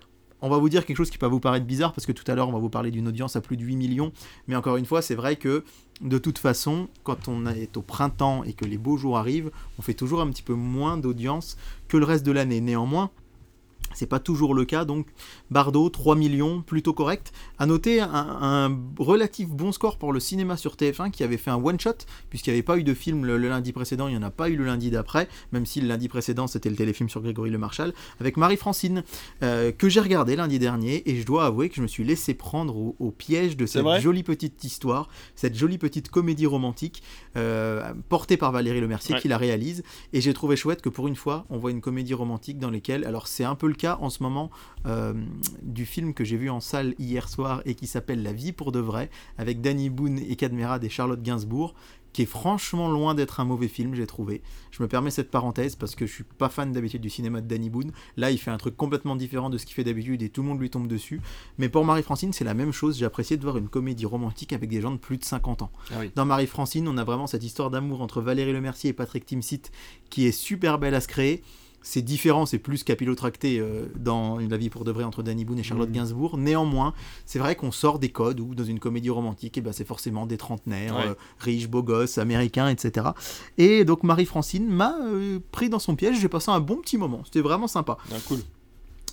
on va vous dire quelque chose qui peut vous paraître bizarre, parce que tout à l'heure, on va vous parler d'une audience à plus de 8 millions. Mais encore une fois, c'est vrai que de toute façon, quand on est au printemps et que les beaux jours arrivent, on fait toujours un petit peu moins d'audience que le reste de l'année. Néanmoins, c'est pas toujours le cas, donc Bardo, 3 millions, plutôt correct. À noter un, un relatif bon score pour le cinéma sur TF1 qui avait fait un one-shot, puisqu'il n'y avait pas eu de film le, le lundi précédent, il n'y en a pas eu le lundi d'après, même si le lundi précédent c'était le téléfilm sur Grégory Le Marchal, avec Marie-Francine, euh, que j'ai regardé lundi dernier, et je dois avouer que je me suis laissé prendre au, au piège de cette jolie petite histoire, cette jolie petite comédie romantique, euh, portée par Valérie Lemercier Ouais. qui la réalise, et j'ai trouvé chouette que pour une fois, on voit une comédie romantique dans laquelle, alors c'est un peu le cas en ce moment euh, du film que j'ai vu en salle hier soir et qui s'appelle La vie pour de vrai, avec Danny Boone et Cadmerade et Charlotte Gainsbourg, qui est franchement loin d'être un mauvais film, j'ai trouvé. Je me permets cette parenthèse parce que je suis pas fan d'habitude du cinéma de Danny Boone. Là, il fait un truc complètement différent de ce qu'il fait d'habitude et tout le monde lui tombe dessus. Mais pour Marie-Francine, c'est la même chose. J'ai apprécié de voir une comédie romantique avec des gens de plus de 50 ans. Ah oui. Dans Marie-Francine, on a vraiment cette histoire d'amour entre Valérie Lemercier et Patrick Timsit qui est super belle à se créer. C'est différent, c'est plus capillotracté euh, dans La vie pour de vrai entre Danny Boone et Charlotte Mhm. Gainsbourg. Néanmoins, c'est vrai qu'on sort des codes où dans une comédie romantique, et ben, c'est forcément des trentenaires, Ouais. euh, riches, beaux gosses, américains, etc. Et donc Marie-Francine m'a euh, pris dans son piège, j'ai passé un bon petit moment, c'était vraiment sympa. Ah, cool.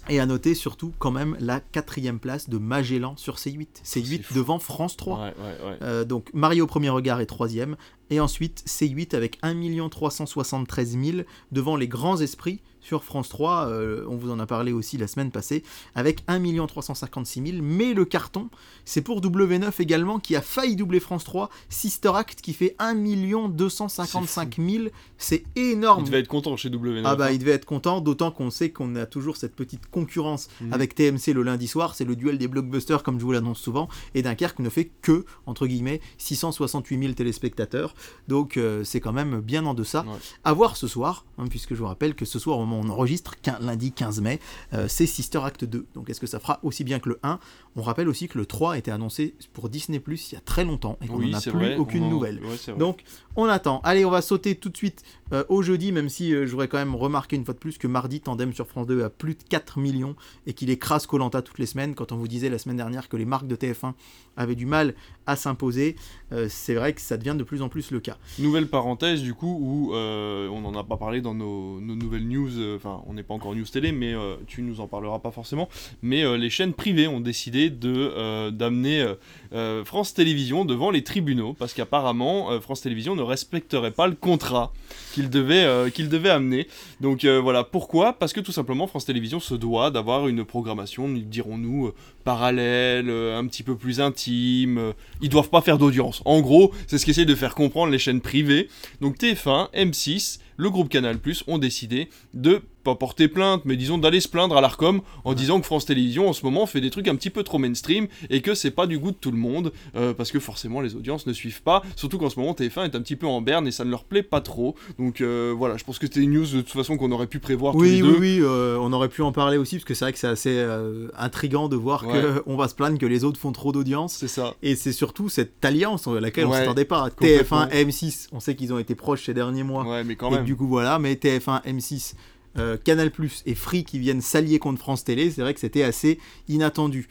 Et à noter surtout quand même la quatrième place de Magellan sur C8. C'est C8 fou. devant France 3. Ouais, ouais, ouais. Euh, donc Marie au premier regard est troisième. Et ensuite C8 avec 1 373 000 devant les grands esprits sur France 3. euh, on vous en a parlé aussi la semaine passée. Avec 1 356 000. Mais le carton, c'est pour W9 également qui a failli doubler France 3. Sister Act qui fait 1 255 000. C'est énorme. Il devait être content chez W9. Ah bah hein. il devait être content, d'autant qu'on sait qu'on a toujours cette petite concurrence Mhm. avec TMC le lundi soir, c'est le duel des blockbusters comme je vous l'annonce souvent, et Dunkerque ne fait que, entre guillemets, 668 000 téléspectateurs, donc euh, c'est quand même bien en deçà. Ouais. À voir ce soir, hein, puisque je vous rappelle que ce soir au moment on enregistre, lundi 15 mai, euh, c'est Sister Act 2. Donc est-ce que ça fera aussi bien que le 1 On rappelle aussi que le 3 a été annoncé pour Disney Plus il y a très longtemps et qu'on n'en a plus aucune nouvelle. Donc on attend. Allez, on va sauter tout de suite euh, au jeudi, même si euh, j'aurais quand même remarqué une fois de plus que mardi, Tandem sur France 2 a plus de 4 millions et qu'il écrase Colanta toutes les semaines. Quand on vous disait la semaine dernière que les marques de TF1 avaient du mal à s'imposer, c'est vrai que ça devient de plus en plus le cas. Nouvelle parenthèse du coup où on n'en a pas parlé dans nos, nouvelles news, enfin on n'est pas encore news télé, mais tu nous en parleras pas forcément, mais les chaînes privées ont décidé de d'amener France Télévisions devant les tribunaux parce qu'apparemment France Télévisions ne respecterait pas le contrat qu'il devait, qu'il devait amener. Donc voilà, pourquoi? Parce que tout simplement France Télévisions se doit d'avoir une programmation, dirons-nous, parallèle, un petit peu plus intime. Ils doivent pas faire d'audience. En gros, c'est ce qu'essayent de faire comprendre les chaînes privées. Donc TF1, M6, le groupe Canal+, ont décidé de pas porter plainte, mais disons d'aller se plaindre à l'Arcom en disant que France Télévisions en ce moment fait des trucs un petit peu trop mainstream et que c'est pas du goût de tout le monde euh, parce que forcément les audiences ne suivent pas, surtout qu'en ce moment TF1 est un petit peu en berne et ça ne leur plaît pas trop. Donc euh, voilà, je pense que c'était une news de toute façon qu'on aurait pu prévoir oui, tous les oui, deux. Oui, euh, on aurait pu en parler aussi parce que c'est vrai que c'est assez intrigant de voir qu'on va se plaindre que les autres font trop d'audience. C'est ça. Et c'est surtout cette alliance à laquelle on s'attendait pas. TF1, M6, on sait qu'ils ont été proches ces derniers mois. Ouais, mais quand même. Et du coup voilà, mais TF1, M6 euh, Canal Plus et Free qui viennent s'allier contre France Télé, c'est vrai que c'était assez inattendu.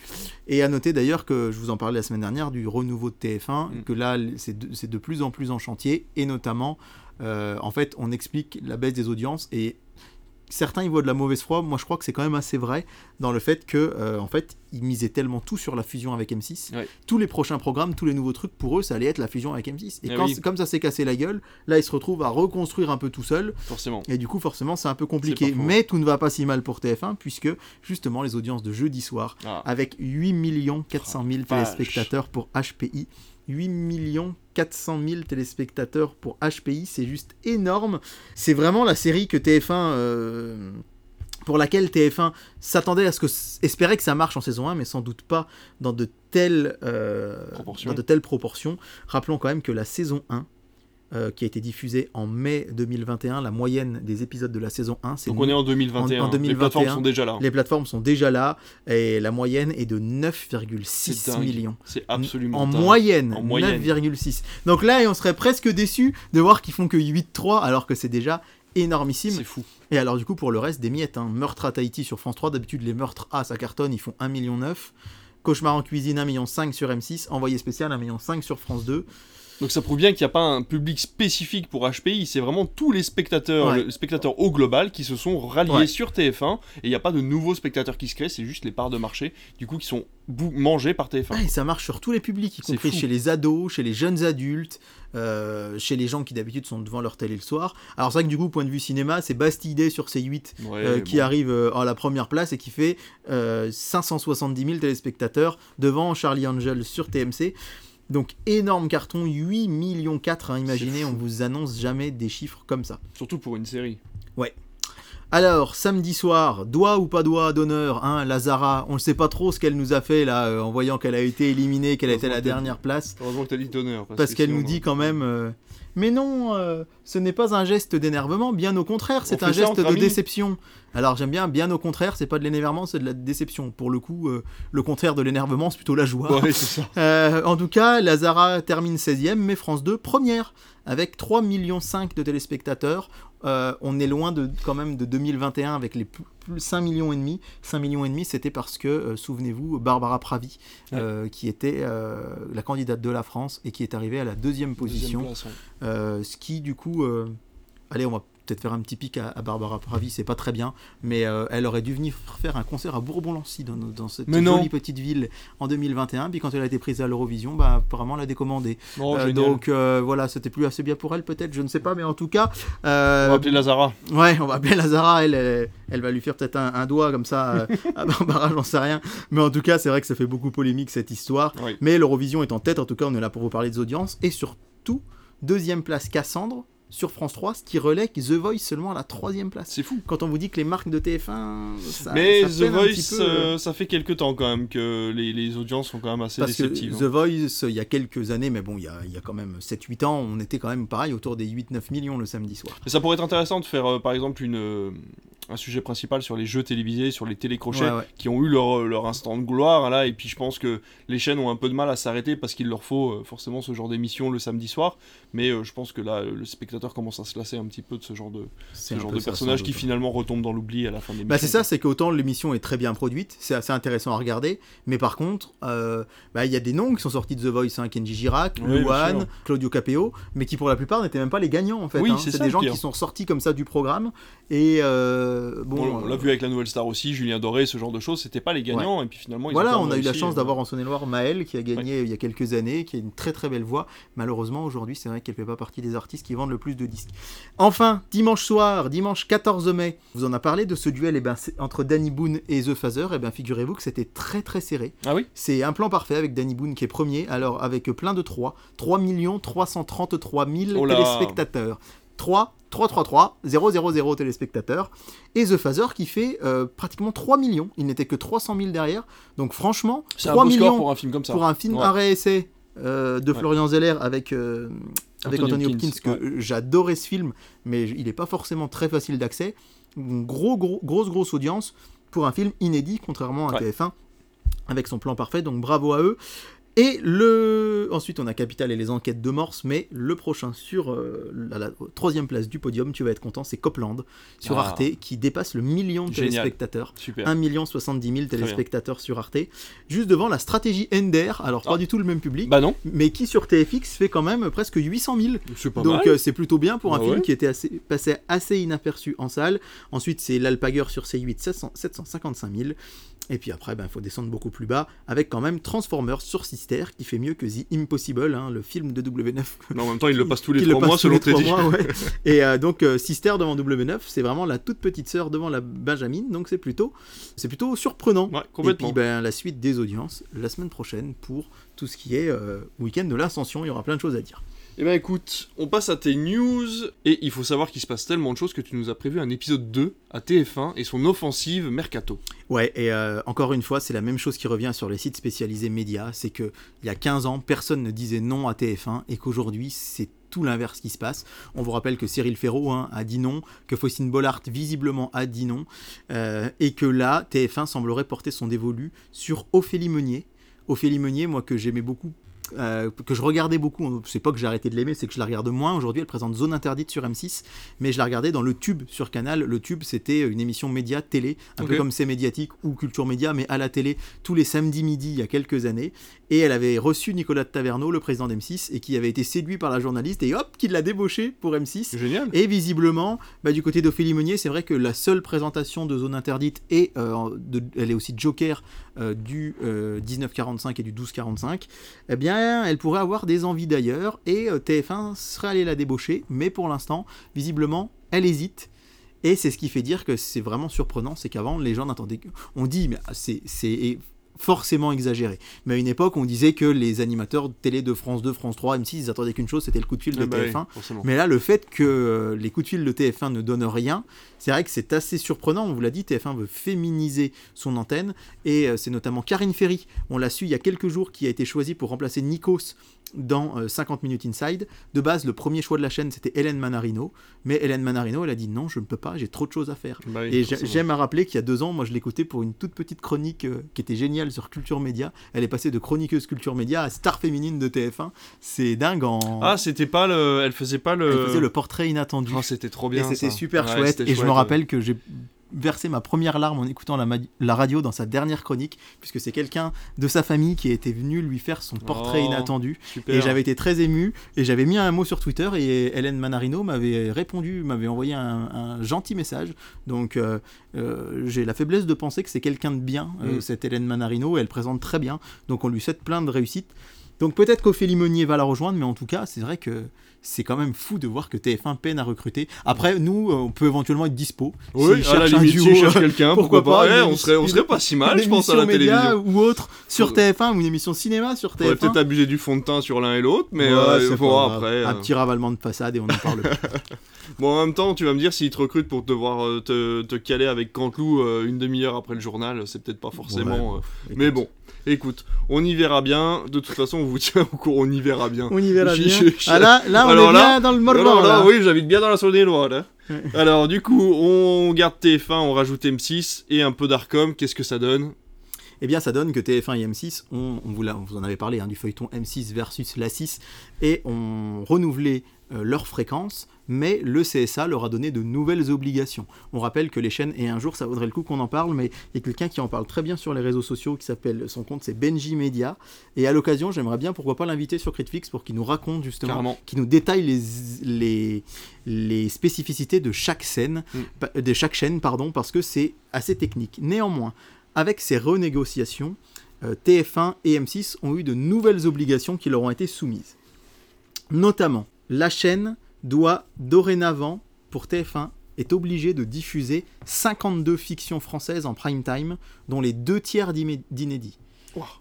Et à noter d'ailleurs que je vous en parlais la semaine dernière du renouveau de TF1, mm. que là c'est de, plus en plus en chantier, et notamment, euh, en fait, on explique la baisse des audiences et certains y voient de la mauvaise foi. Moi, je crois que c'est quand même assez vrai dans le fait que, euh, en fait, ils misaient tellement tout sur la fusion avec M6. Tous les prochains programmes, tous les nouveaux trucs, pour eux, ça allait être la fusion avec M6. Et ah comme ça s'est cassé la gueule, là, ils se retrouvent à reconstruire un peu tout seul. Forcément. Et du coup, forcément, c'est un peu compliqué. Mais tout ne va pas si mal pour TF1, puisque justement, les audiences de jeudi soir, ah. avec 8 400 000 téléspectateurs pour HPI, 8 400 000 téléspectateurs pour HPI, c'est juste énorme. C'est vraiment la série que TF1... Euh, pour laquelle TF1 s'attendait à ce que espérait que ça marche en saison 1 mais sans doute pas dans de telles euh, dans de telles proportions. Rappelons quand même que la saison 1 euh, qui a été diffusé en mai 2021. La moyenne des épisodes de la saison 1, c'est... Donc on est en 2021. Les plateformes sont déjà là. Les plateformes sont déjà là. Et la moyenne est de 9,6 millions. C'est absolument En moyenne, en moyenne. 9,6. Donc là, on serait presque déçu de voir qu'ils font que 8,3 alors que c'est déjà énormissime. C'est fou. Et alors du coup, pour le reste, des miettes. Hein. Meurtre à Tahiti sur France 3. D'habitude, les meurtres A, ça cartonne, ils font 1,9 million. Cauchemar en cuisine, 1,5 million sur M6. Envoyé spécial, 1,5 million sur France 2. Donc ça prouve bien qu'il n'y a pas un public spécifique pour HPI, c'est vraiment tous les spectateurs, les spectateurs au global qui se sont ralliés sur TF1 et il n'y a pas de nouveaux spectateurs qui se créent, c'est juste les parts de marché du coup qui sont mangées par TF1. et ça marche sur tous les publics, y compris chez les ados, chez les jeunes adultes, euh, chez les gens qui d'habitude sont devant leur télé le soir. Alors c'est vrai que du coup, point de vue cinéma, c'est Bastille sur C8 euh, qui arrive euh, à la première place et qui fait 570 000 téléspectateurs devant Charlie Angel sur TMC. Donc énorme carton, 8 millions 4, hein, imaginez, on vous annonce jamais des chiffres comme ça. Surtout pour une série. Ouais. Alors, samedi soir, doigt ou pas doigt d'honneur, hein, Lazara, on ne sait pas trop ce qu'elle nous a fait là, euh, en voyant qu'elle a été éliminée, qu'elle était à la dernière place. Heureusement que t'as dit d'honneur. Parce, qu'elle nous dit quand même, euh, mais non, euh, ce n'est pas un geste d'énervement, bien au contraire, c'est un geste de déception. Alors j'aime bien, bien au contraire, c'est pas de l'énervement, c'est de la déception. Pour le coup, euh, le contraire de l'énervement, c'est plutôt la joie. Euh, en tout cas, Lazara termine 16e, mais France 2 première, avec 3,5 millions de téléspectateurs. on est loin de, quand même de 2021 avec les plus, 5 millions et demi. 5 millions et demi, c'était parce que, souvenez-vous, Barbara Pravi, qui était la candidate de la France et qui est arrivée à la deuxième position. Euh, ce qui, du coup, euh, allez, on va peut-être faire un petit pic à, Barbara Pravi, c'est pas très bien, mais euh, elle aurait dû venir faire un concert à Bourbon-Lancy dans, cette jolie petite ville en 2021. Puis quand elle a été prise à l'Eurovision, bah, apparemment elle a décommandé. Oh, donc voilà, c'était plus assez bien pour elle peut-être, je ne sais pas, mais en tout cas. on va appeler Lazara. Ouais, on va appeler Lazara, elle, elle, va lui faire peut-être un, doigt comme ça à Barbara, j'en sais rien. Mais en tout cas, c'est vrai que ça fait beaucoup polémique cette histoire. Mais l'Eurovision est en tête, en tout cas on est là pour vous parler des audiences et surtout Deuxième place, Cassandre sur France 3, ce qui relègue The Voice seulement à la troisième place. C'est fou. Quand on vous dit que les marques de TF1, ça, Mais The Voice, euh, ça fait quelques temps quand même que les, audiences sont quand même assez Parce déceptives. Que The Voice, il y a quelques années, mais bon, il y a, y a quand même 7-8 ans, on était quand même pareil autour des 8-9 millions le samedi soir. Mais ça pourrait être intéressant de faire euh, par exemple une, un sujet principal sur les jeux télévisés, sur les télécrochets, Ouais, ouais. qui ont eu leur, leur instant de gloire là. Et puis je pense que les chaînes ont un peu de mal à s'arrêter parce qu'il leur faut euh, forcément ce genre d'émission le samedi soir. Mais euh, je pense que là, le spectateur commence à se lasser un petit peu de ce genre de, ce genre de ça, personnage sans qui finalement retombe dans l'oubli à la fin de l'émission. Bah c'est ça, c'est qu'autant l'émission est très bien produite, c'est assez intéressant à regarder, mais par contre, euh, bah, il y a des noms qui sont sortis de The Voice, hein, Kenji Girac, Oui, Luan. Claudio Capeo, mais qui pour la plupart n'étaient même pas les gagnants en fait. Oui, hein. c'est des gens qui sont sortis comme ça du programme, et euh, bon... on, on l'a euh, vu avec la nouvelle star aussi, Julien Doré, ce genre de choses, c'était pas les gagnants, et puis finalement ils Voilà, on a eu la chance euh, d'avoir en Saône-et-Loire Maëlle qui a gagné il y a quelques années, qui a une très très belle voix. Malheureusement, aujourd'hui, c'est vrai qu'elle fait pas partie des artistes qui vendent le plus de disques. Enfin, dimanche soir, dimanche 14 mai, vous en a parlé de ce duel eh ben, entre Danny Boone et The Phaser. Et bien, figurez-vous que c'était très très serré. Ah oui? C'est un plan parfait avec Danny Boone qui est premier, alors avec plein de 3. 3 333 000 Oh téléspectateurs. 3, 3, 3, 3, 0, 0, 0 téléspectateurs. Et The Phaser qui fait euh, pratiquement 3 millions. Il n'était que 300 000 derrière. Donc franchement, C'est un 3 beau score millions pour un film comme ça. pour un film Ouais. arrêt-essai euh, de Ouais. Florian Zeller avec, euh, avec Anthony Anthony Hopkins, Hopkins, que ouais. j'adorais ce film, mais il n'est pas forcément très facile d'accès. Gros, gros, grosse, grosse audience pour un film inédit, contrairement à Ouais. TF1, avec son plan parfait, donc bravo à eux. Et le... ensuite, on a Capital et les enquêtes de Morse, mais le prochain sur euh, la, la troisième place du podium, tu vas être content, c'est Copland sur Ah. Arte, qui dépasse le million de Génial. téléspectateurs. Super. 1 million 70 000 bien. téléspectateurs sur Arte, juste devant la stratégie Ender, alors pas Ah. du tout le même public, Bah non, mais qui sur TFX fait quand même presque 800 000. c'est pas Donc euh, c'est plutôt bien pour un Ah film ouais. qui était assez, passé assez inaperçu en salle. Ensuite c'est l'Alpaguer sur C8, 700 755 000. Et puis après, il faut descendre beaucoup plus bas, avec quand même Transformers sur Sister, qui fait mieux que The Impossible, hein, le film de W9 Mais en même temps, il le passe tous les trois le mois selon Teddy. ouais. Et euh, donc euh, Sister devant W9, c'est vraiment la toute petite sœur devant la Benjamin, donc c'est plutôt, c'est plutôt surprenant. Ouais, Et puis ben, la suite des audiences la semaine prochaine pour tout ce qui est euh, week-end de l'ascension, il y aura plein de choses à dire. Eh ben écoute, on passe à tes news, et il faut savoir qu'il se passe tellement de choses que tu nous as prévu un épisode 2 à TF1 et son offensive Mercato. Ouais, et euh, encore une fois, c'est la même chose qui revient sur les sites spécialisés médias, c'est que il y a 15 ans, personne ne disait non à TF1 et qu'aujourd'hui, c'est tout l'inverse qui se passe. On vous rappelle que Cyril Ferraud hein, a dit non, que Faustine Bollard visiblement a dit non, euh, et que là, TF1 semblerait porter son dévolu sur Ophélie Meunier. Ophélie Meunier, moi que j'aimais beaucoup, euh, que je regardais beaucoup, c'est pas que j'ai arrêté de l'aimer, c'est que je la regarde moins. Aujourd'hui, elle présente Zone Interdite sur M6, mais je la regardais dans le Tube sur Canal. Le Tube, c'était une émission média télé, un peu comme C'est Médiatique ou Culture Média, mais à la télé tous les samedis midi il y a quelques années. Et elle avait reçu Nicolas de Taverneau, le président d'M6, et qui avait été séduit par la journaliste, et hop, qui l'a débauché pour M6. C'est génial. Et visiblement, bah, du côté d'Ophélie Meunier, c'est vrai que la seule présentation de Zone Interdite, et euh, de- elle est aussi joker euh, du euh, 1945 et du 1245, eh bien, elle pourrait avoir des envies d'ailleurs, et euh, TF1 serait allé la débaucher, mais pour l'instant, visiblement, elle hésite. Et c'est ce qui fait dire que c'est vraiment surprenant, c'est qu'avant, les gens n'attendaient que... On dit, mais c'est- c'est forcément exagéré. Mais à une époque, on disait que les animateurs de télé de France 2, France 3, M6, ils attendaient qu'une chose, c'était le coup de fil de Ah bah oui, TF1. forcément. Mais là, le fait que euh, les coups de fil de TF1 ne donnent rien, c'est vrai que c'est assez surprenant. On vous l'a dit, TF1 veut féminiser son antenne. Et euh, c'est notamment Karine Ferry, on l'a su il y a quelques jours, qui a été choisie pour remplacer Nikos dans euh, 50 Minutes Inside. De base, le premier choix de la chaîne, c'était Hélène Manarino. Mais Hélène Manarino, elle a dit non, je ne peux pas, j'ai trop de choses à faire. Bah oui, Et j'aime à rappeler qu'il y a deux ans, moi je l'écoutais pour une toute petite chronique euh, qui était géniale sur Culture Média. Elle est passée de chroniqueuse Culture Média à star féminine de TF1. C'est dingue en. Ah, c'était pas le. Elle faisait pas le. Elle faisait le portrait inattendu. Oh, c'était trop et bien. c'était ça. super Ouais, chouette. c'était Et je me rappelle que j'ai versé ma première larme en écoutant la, radio dans sa dernière chronique, puisque c'est quelqu'un de sa famille qui était venu lui faire son portrait Oh, inattendu. Super. Et j'avais été très ému, et j'avais mis un mot sur Twitter, et Hélène Manarino m'avait répondu, m'avait envoyé un, un gentil message. Donc euh, euh, j'ai la faiblesse de penser que c'est quelqu'un de bien, euh, Mm. cette Hélène Manarino, et elle présente très bien. Donc on lui souhaite plein de réussite. Donc peut-être qu'Ophélie Meunier va la rejoindre, mais en tout cas, c'est vrai que c'est quand même fou de voir que TF1 peine à recruter. Après, nous, euh, on peut éventuellement être dispo. Oui, S'ils à la limite, si cherche euh, quelqu'un, pourquoi pourquoi, pas, Ouais, on serait, on serait pas si mal, je pense, à la télévision. ou autre sur Ouais. TF1 ou une émission cinéma sur Faudrait TF1. peut-être abuser du fond de tein sur l'un et l'autre, mais Ouais, euh, bon, après. un euh, petit ravalement de façade et on en parle. plus. Bon, en même temps, tu vas me dire, s'ils te recrutent pour devoir euh, te, te caler avec Canteloup euh, une demi-heure après le journal, c'est peut-être pas forcément. euh, Mais bon, écoute, on y verra bien. De toute façon, on vous tient au courant, on y verra bien. On y verra Je- bien. je- je- Ah là, là, on Alors est là- bien dans le Alors mordant. là, là. oui, j'habite bien dans la Saône-et-Loire, là. Ouais. Alors, du coup, on garde TF1, on rajoute M6 et un peu d'Arcom. Qu'est-ce que ça donne? Eh bien, ça donne que TF1 et M6, on, on vous, l'a- on vous en avait parlé hein, du feuilleton M6 versus l'A6, et ont renouvelé euh, leur fréquence, mais le CSA leur a donné de nouvelles obligations. On rappelle que les chaînes, et un jour ça vaudrait le coup qu'on en parle, mais il y a quelqu'un qui en parle très bien sur les réseaux sociaux, qui s'appelle, son compte c'est Benji Media, et à l'occasion, j'aimerais bien, pourquoi pas l'inviter sur Critflix pour qu'il nous raconte justement Carrément. qui nous détaille les, les, les spécificités de chaque scène, Mm. de chaque chaîne, pardon, parce que c'est assez technique. Néanmoins, avec ces renégociations, euh, TF1 et M6 ont eu de nouvelles obligations qui leur ont été soumises. Notamment, la chaîne doit dorénavant, pour TF1, est obligée de diffuser 52 fictions françaises en prime time, dont les deux tiers d'inédits.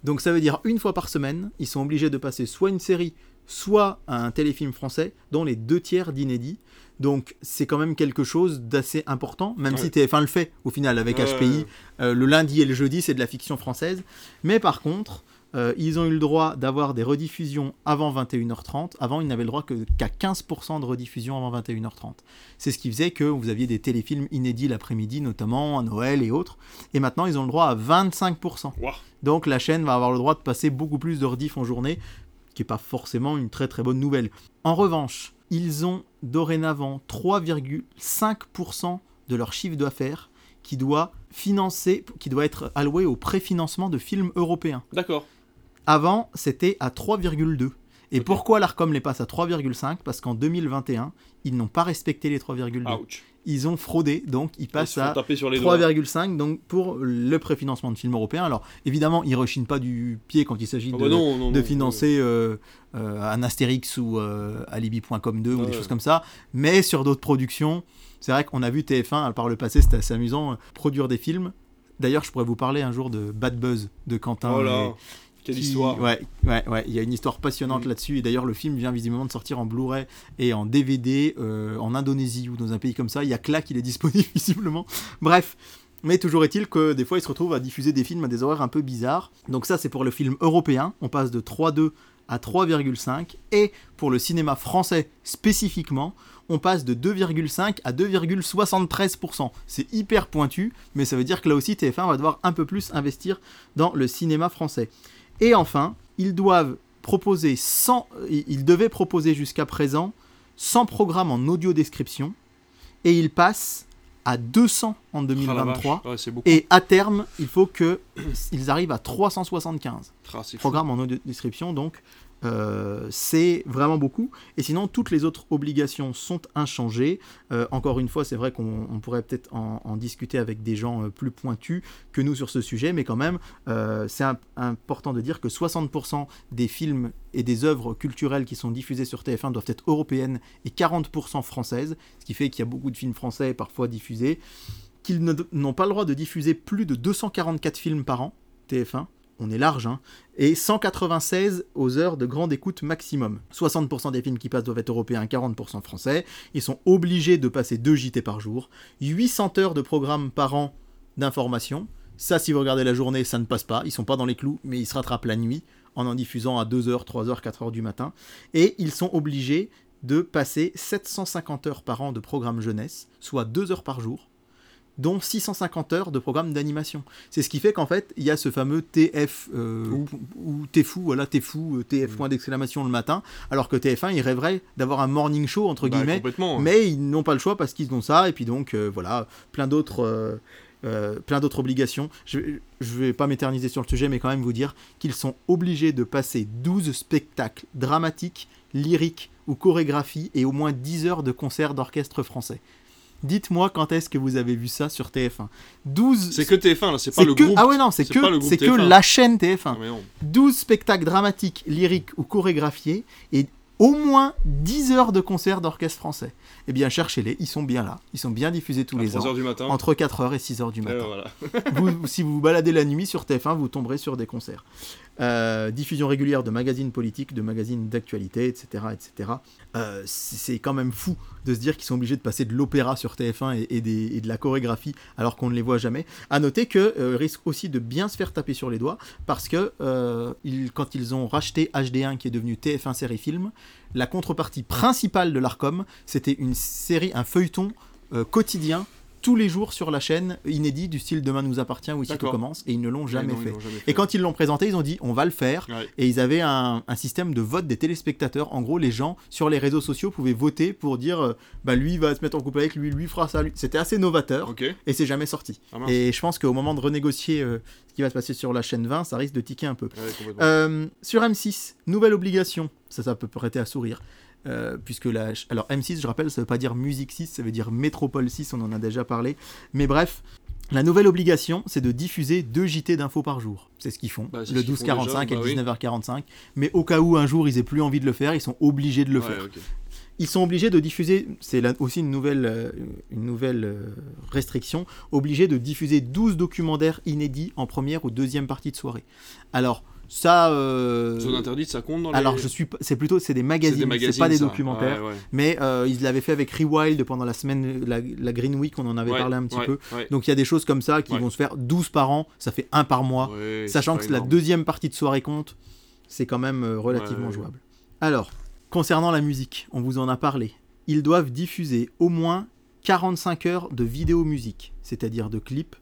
Donc ça veut dire une fois par semaine, ils sont obligés de passer soit une série, soit un téléfilm français, dont les deux tiers d'inédits. Donc c'est quand même quelque chose d'assez important, même Ouais. si TF1 le fait au final avec Ouais, HPI. Euh, le lundi et le jeudi, c'est de la fiction française. Mais par contre, euh, ils ont eu le droit d'avoir des rediffusions avant 21h30. Avant, ils n'avaient le droit que- qu'à 15% de rediffusion avant 21h30. C'est ce qui faisait que vous aviez des téléfilms inédits l'après-midi, notamment à Noël et autres. Et maintenant, ils ont le droit à 25%. Ouah. Donc la chaîne va avoir le droit de passer beaucoup plus de rediff en journée, ce qui n'est pas forcément une très très bonne nouvelle. En revanche, ils ont dorénavant 3,5% de leur chiffre d'affaires qui doit financer, qui doit être alloué au préfinancement de films européens. D'accord. Avant, c'était à 3,2. Et pourquoi l'ARCOM les passe à 3,5 Parce qu'en 2021, ils n'ont pas respecté les 3,2. Ouch. Ils ont fraudé, donc ils passent à taper sur les doigts. 3,5 donc pour le préfinancement de films européens. Alors évidemment, ils rechignent pas du pied quand il s'agit Ah de, bah non, non, de non, financer euh, euh, un Astérix ou euh, Alibi.com 2 ou des ouais. choses comme ça. Mais sur d'autres productions, c'est vrai qu'on a vu TF1 par le passé, c'était assez amusant, produire des films. D'ailleurs, je pourrais vous parler un jour de Bad Buzz de Quentin. Oh là, quelle qui- histoire. Ouais, ouais, ouais. Il y a une histoire passionnante Mm. là-dessus. Et d'ailleurs, le film vient visiblement de sortir en Blu-ray et en DVD euh, en Indonésie ou dans un pays comme ça. Il y a que là qu'il est disponible visiblement. Bref. Mais toujours est-il que des fois, ils se retrouvent à diffuser des films à des horaires un peu bizarres. Donc ça, c'est pour le film européen. On passe de 3,2 à 3,5. Et pour le cinéma français spécifiquement, on passe de 2,5 à 2,73%. C'est hyper pointu, mais ça veut dire que là aussi, TF1 va devoir un peu plus investir dans le cinéma français. Et enfin, ils doivent proposer 100, ils devaient proposer jusqu'à présent 100 programmes en audio description et ils passent à 200 en Ah, la 2023 vache. Ouais, c'est beaucoup. et à terme, il faut que ils arrivent à 375 Ah, programmes en audio description donc euh, c'est vraiment beaucoup. Et sinon, toutes les autres obligations sont inchangées. Euh, encore une fois, c'est vrai qu'on on pourrait peut-être en, discuter avec des gens euh, plus pointus que nous sur ce sujet, mais quand même, c'est im- important de dire que 60% des films et des œuvres culturelles qui sont diffusées sur TF1 doivent être européennes et 40% françaises, ce qui fait qu'il y a beaucoup de films français parfois diffusés, qu'ils n'ont pas le droit de diffuser plus de 244 films par an, TF1, on est large, hein, et 196 aux heures de grande écoute maximum. 60% des films qui passent doivent être européens, 40% français. Ils sont obligés de passer 2 JT par jour. 800 heures de programme par an d'information. Ça, si vous regardez la journée, ça ne passe pas. Ils sont pas dans les clous, mais ils se rattrapent la nuit en en diffusant à 2h, 3h, 4h du matin. Et ils sont obligés de passer 750 heures par an de programme jeunesse, soit 2 heures par jour, dont 650 heures de programme d'animation. C'est ce qui fait qu'en fait, il y a ce fameux TF euh, Ou. t'es fou, voilà, t'es fou, TF point d'exclamation le matin, alors que TF1, ils rêveraient d'avoir un morning show, entre Bah, guillemets, mais ils n'ont pas le choix parce qu'ils ont ça, et puis donc, euh, voilà, plein d'autres... euh, euh, plein d'autres obligations. Je ne vais pas m'éterniser sur le sujet, mais quand même vous dire qu'ils sont obligés de passer 12 spectacles dramatiques, lyriques ou chorégraphies et au moins 10 heures de concerts d'orchestre français. Dites-moi quand est-ce que vous avez vu ça sur TF1 12 C'est que TF1 là, c'est pas le que- groupe. Ah ouais non, c'est que c'est que TF1. la chaîne Ah, TF1. mais non. 12 spectacles dramatiques, lyriques ou chorégraphiés et au moins 10 heures de concerts d'orchestre français. Eh bien, cherchez-les, ils sont bien là. Ils sont bien diffusés tous À les 3 ans. heures du matin. Entre 4h et 6h du Euh, matin. voilà. Vous- si vous vous baladez la nuit sur TF1, vous tomberez sur des concerts. Euh, diffusion régulière de magazines politiques, de magazines d'actualité, etc. etc. Euh, c'est quand même fou de se dire qu'ils sont obligés de passer de l'opéra sur TF1 et, de la chorégraphie alors qu'on ne les voit jamais. À noter qu'ils risquent aussi de bien se faire taper sur les doigts parce que euh, quand ils ont racheté HD1 qui est devenu TF1 série film, la contrepartie principale de l'Arcom, c'était une série, un feuilleton euh, quotidien tous les jours sur la chaîne, inédit du style Demain nous appartient ou Ici tout commence, et ils ne l'ont jamais fait. Et quand ils l'ont présenté, ils ont dit on va le faire. Ouais. Et ils avaient un, un système de vote des téléspectateurs. En gros, les gens sur les réseaux sociaux pouvaient voter pour dire euh, bah lui va se mettre en couple avec lui, lui fera ça. lui. C'était assez novateur et c'est jamais sorti. Ah et je pense qu'au moment de renégocier euh, ce qui va se passer sur la chaîne 20, ça risque de tiquer un peu. Ouais. Euh, sur M6, nouvelle obligation. Ça, ça peut prêter à sourire. Euh, puisque la... Alors M6, je rappelle, ça veut pas dire Musique 6, ça veut dire Métropole 6, on en a déjà parlé. Mais bref, la nouvelle obligation, c'est de diffuser deux JT d'infos par jour. C'est ce qu'ils font, Bah, le ce qu'ils font 12h45 déjà, bah et oui. le 19h45. Mais au cas où un jour ils aient plus envie de le faire, ils sont obligés de le Ouais, faire. Ils sont obligés de diffuser, c'est aussi une nouvelle, euh, une nouvelle euh, restriction, obligés de diffuser 12 documentaires inédits en première ou deuxième partie de soirée. Alors, ça... euh, Zone interdite, ça compte dans les. alors je suis c'est plutôt c'est des magazines, c'est pas des ça. documentaires. Ouais, ouais. Mais euh, ils l'avaient fait avec Rewild pendant la semaine la, la Green Week, on en avait Ouais, parlé un petit peu. Donc il y a des choses comme ça qui vont se faire 12 par an, ça fait un par mois. Sachant que la deuxième partie de soirée compte, c'est quand même euh, relativement jouable. Alors, concernant la musique, on vous en a parlé. Ils doivent diffuser au moins 45 heures de vidéo musique, c'est-à-dire de clips,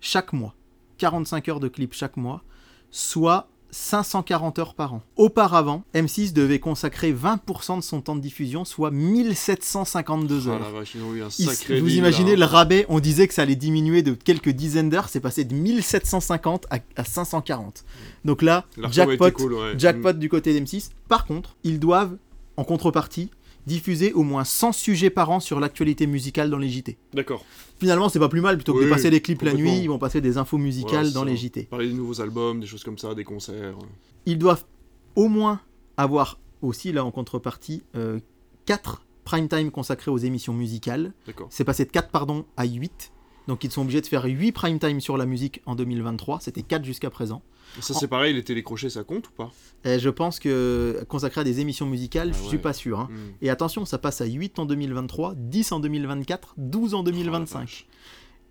chaque mois. 45 heures de clips chaque mois, soit 540 heures par an. Auparavant, M6 devait consacrer 20% de son temps de diffusion, soit 1752 Ah heures. la vache, ils ont eu un Ils- sacré vous imaginez le rabais, on disait que ça allait diminuer de quelques dizaines d'heures, c'est passé de 1750 à, à 540. Donc là, jackpot, cool, ouais. jackpot du côté d'M6. Par contre, ils doivent, en contrepartie, diffuser au moins 100 sujets par an sur l'actualité musicale dans les JT. D'accord. Finalement, c'est pas plus mal, plutôt que de passer des clips la nuit, ils vont passer des infos musicales Voilà, dans ça. les JT. Parler des nouveaux albums, des choses comme ça, des concerts. Ils doivent au moins avoir aussi, là en contrepartie, 4 prime time consacrés aux émissions musicales. D'accord. C'est passé de 4 pardon à 8. Donc ils sont obligés de faire 8 prime time sur la musique en 2023. C'était 4 jusqu'à présent. Ça c'est pareil, les télécrochets ça compte ou pas? Et je pense que consacré à des émissions musicales, Ah je suis ouais. pas sûr. hein. Hmm. Et attention, ça passe à 8 en 2023, 10 en 2024, 12 en Oh, la 2025. vache.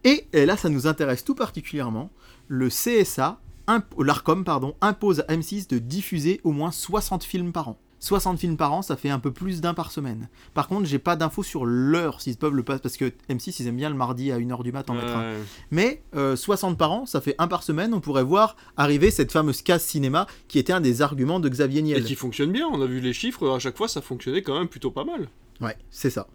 et, et là, ça nous intéresse tout particulièrement. Le CSA, l'ARCOM, pardon, impose à M6 de diffuser au moins 60 films par an. 60 films par an, ça fait un peu plus d'un par semaine. Par contre, j'ai pas d'infos sur l'heure s'ils peuvent le passer, parce que M6, ils aiment bien le mardi à 1h du matin en mettre un. Ouais. Mais euh, 60 par an, ça fait un par semaine, on pourrait voir arriver cette fameuse case cinéma qui était un des arguments de Xavier Et Niel. qui fonctionne bien, on a vu les chiffres, à chaque fois ça fonctionnait quand même plutôt pas mal. Ouais, c'est ça.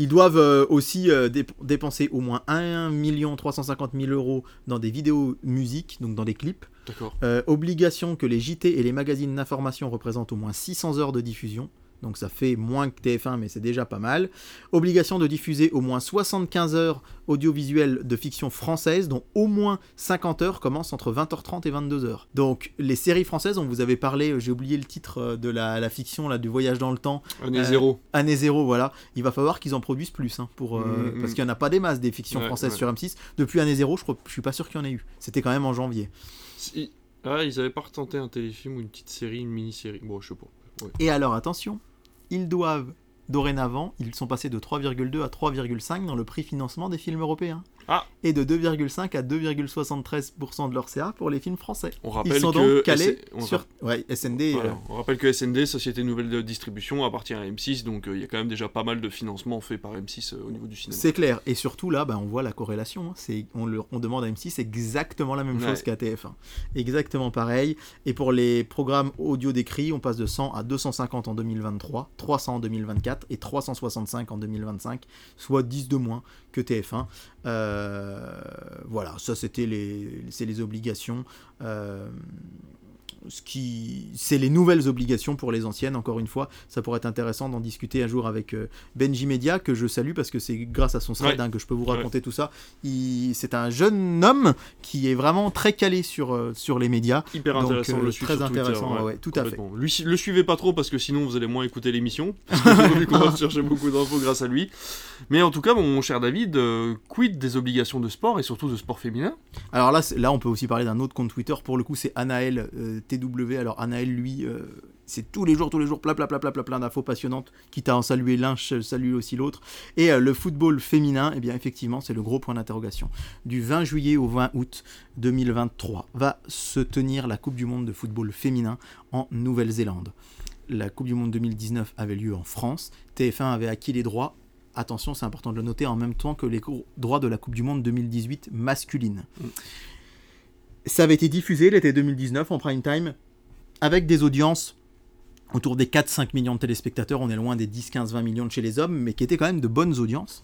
Ils doivent euh, aussi euh, dép- dépenser au moins 1 350 000 euros dans des vidéos musique, donc dans des clips. D'accord. Euh, obligation que les JT et les magazines d'information représentent au moins 600 heures de diffusion. Donc ça fait moins que TF1, mais c'est déjà pas mal. Obligation de diffuser au moins 75 heures audiovisuelles de fiction française, dont au moins 50 heures commencent entre 20h30 et 22h. Donc les séries françaises, on vous avait parlé, euh, j'ai oublié le titre euh, de la, la fiction là, du voyage dans le temps, Année Euh, zéro. Année zéro, voilà. Il va falloir qu'ils en produisent plus, hein, pour, euh, Mm, mm. parce qu'il n'y en a pas des masses des fictions Ouais, françaises ouais. sur M6. Depuis Année zéro, je, crois, je suis pas sûr qu'il y en ait eu. C'était quand même en janvier. Si- Ah, ils avaient pas retenté un téléfilm ou une petite série, une mini-série. Bon, je sais pas. Ouais. Et alors, attention, ils doivent, dorénavant, ils sont passés de 3,2 à 3,5 dans le prix financement des films européens. Ah. Et de 2,5 à 2,73% de leur CA pour les films français. On Ils rappelle sont que donc calés S- on sur... Ouais, SND... Voilà. euh, On rappelle que SND, Société Nouvelle de Distribution, appartient à M6, donc euh, il y a quand même déjà pas mal de financement fait par M6 euh, au niveau du cinéma. C'est clair. Et surtout là, bah, on voit la corrélation. hein. C'est, on, demande à M6 exactement la même Ouais. chose qu'à TF1. Exactement pareil. Et pour les programmes audio décrits, on passe de 100 à 250 en 2023, 300 en 2024 et 365 en 2025, soit 10 de moins que TF1. Euh, voilà, ça c'était les, les obligations. Ce qui, c'est les nouvelles obligations pour les anciennes. Encore une fois, ça pourrait être intéressant d'en discuter un jour avec euh, Benji Media que je salue parce que c'est grâce à son thread Ouais. hein, que je peux vous raconter tout ça. Il- c'est un jeune homme qui est vraiment très calé sur euh, sur les médias. Hyper Donc, intéressant, euh, le suis très sur intéressant, ouais, tout à fait. Lui, le suivez pas trop parce que sinon vous allez moins écouter l'émission. Vu qu'on va chercher beaucoup d'infos grâce à lui. Mais en tout cas, mon cher David, euh, quid des obligations de sport et surtout de sport féminin? Alors là, là, on peut aussi parler d'un autre compte Twitter. Pour le coup, c'est Anaël euh, TW. Alors Anaël, lui, euh, c'est tous les jours, tous les jours, plein, plein, plein, plein, plein, d'infos passionnantes. Quitte à en saluer l'un, je salue aussi l'autre. Et euh, le football féminin, eh bien, effectivement, c'est le gros point d'interrogation. Du 20 juillet au 20 août 2023 va se tenir la Coupe du Monde de football féminin en Nouvelle-Zélande. La Coupe du Monde 2019 avait lieu en France. TF1 avait acquis les droits. Attention, c'est important de le noter, en même temps que les droits de la Coupe du Monde 2018 masculine. Ça avait été diffusé l'été 2019 en prime time avec des audiences autour des 4-5 millions de téléspectateurs. On est loin des 10, 15, 20 millions de chez les hommes, mais qui étaient quand même de bonnes audiences.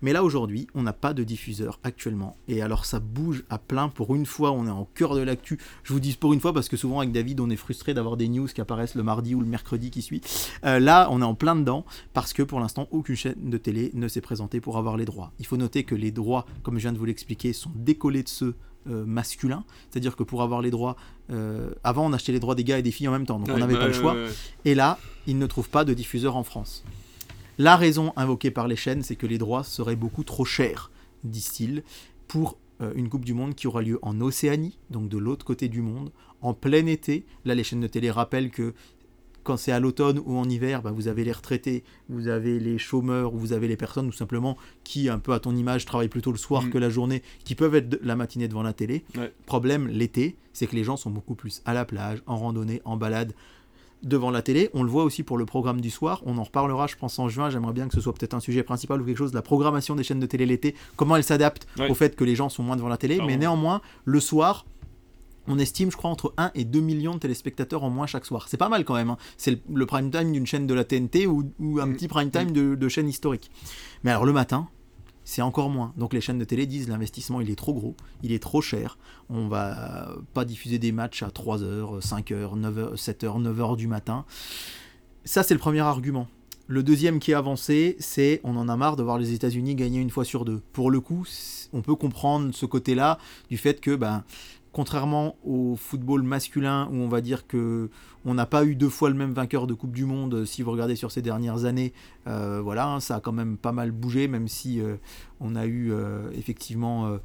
Mais là aujourd'hui, on n'a pas de diffuseur actuellement. Et alors ça bouge à plein. Pour une fois, on est en cœur de l'actu. Je vous dis pour une fois parce que souvent avec David, on est frustré d'avoir des news qui apparaissent le mardi ou le mercredi qui suit. Euh, là, on est en plein dedans parce que pour l'instant, aucune chaîne de télé ne s'est présentée pour avoir les droits. Il faut noter que les droits, comme je viens de vous l'expliquer, sont décollés de ceux euh, masculins. C'est-à-dire que pour avoir les droits, euh, avant on achetait les droits des gars et des filles en même temps, donc on n'avait bah, pas le choix. ouais, ouais. Et là, ils ne trouvent pas de diffuseur en France. La raison invoquée par les chaînes, c'est que les droits seraient beaucoup trop chers, disent-ils, pour euh, une Coupe du Monde qui aura lieu en Océanie, donc de l'autre côté du monde, en plein été. Là, les chaînes de télé rappellent que quand c'est à l'automne ou en hiver, bah, vous avez les retraités, vous avez les chômeurs, ou vous avez les personnes tout simplement qui, un peu à ton image, travaillent plutôt le soir Mm. que la journée, qui peuvent être de- la matinée devant la télé. Ouais. Problème, l'été, c'est que les gens sont beaucoup plus à la plage, en randonnée, en balade, devant la télé. On le voit aussi pour le programme du soir. On en reparlera, je pense, en juin. J'aimerais bien que ce soit peut-être un sujet principal ou quelque chose la programmation des chaînes de télé l'été. Comment elle s'adapte Ouais. au fait que les gens sont moins devant la télé. Mais néanmoins, le soir, on estime, je crois, entre 1 et 2 millions de téléspectateurs en moins chaque soir. C'est pas mal quand même. hein. C'est le, le prime time d'une chaîne de la TNT ou, ou un Mm. petit prime time de, de chaîne historique. Mais alors le matin, c'est encore moins. Donc les chaînes de télé disent l'investissement il est trop gros, il est trop cher. On va pas diffuser des matchs à 3h, 5h, 9h, 7h, 9h du matin. Ça c'est le premier argument. Le deuxième qui est avancé, c'est on en a marre de voir les États-Unis gagner une fois sur deux. Pour le coup, on peut comprendre ce côté-là du fait que, ben, contrairement au football masculin où on va dire que on n'a pas eu deux fois le même vainqueur de Coupe du Monde, euh, si vous regardez sur ces dernières années, euh, voilà, hein, ça a quand même pas mal bougé, même si euh, on a eu effectivement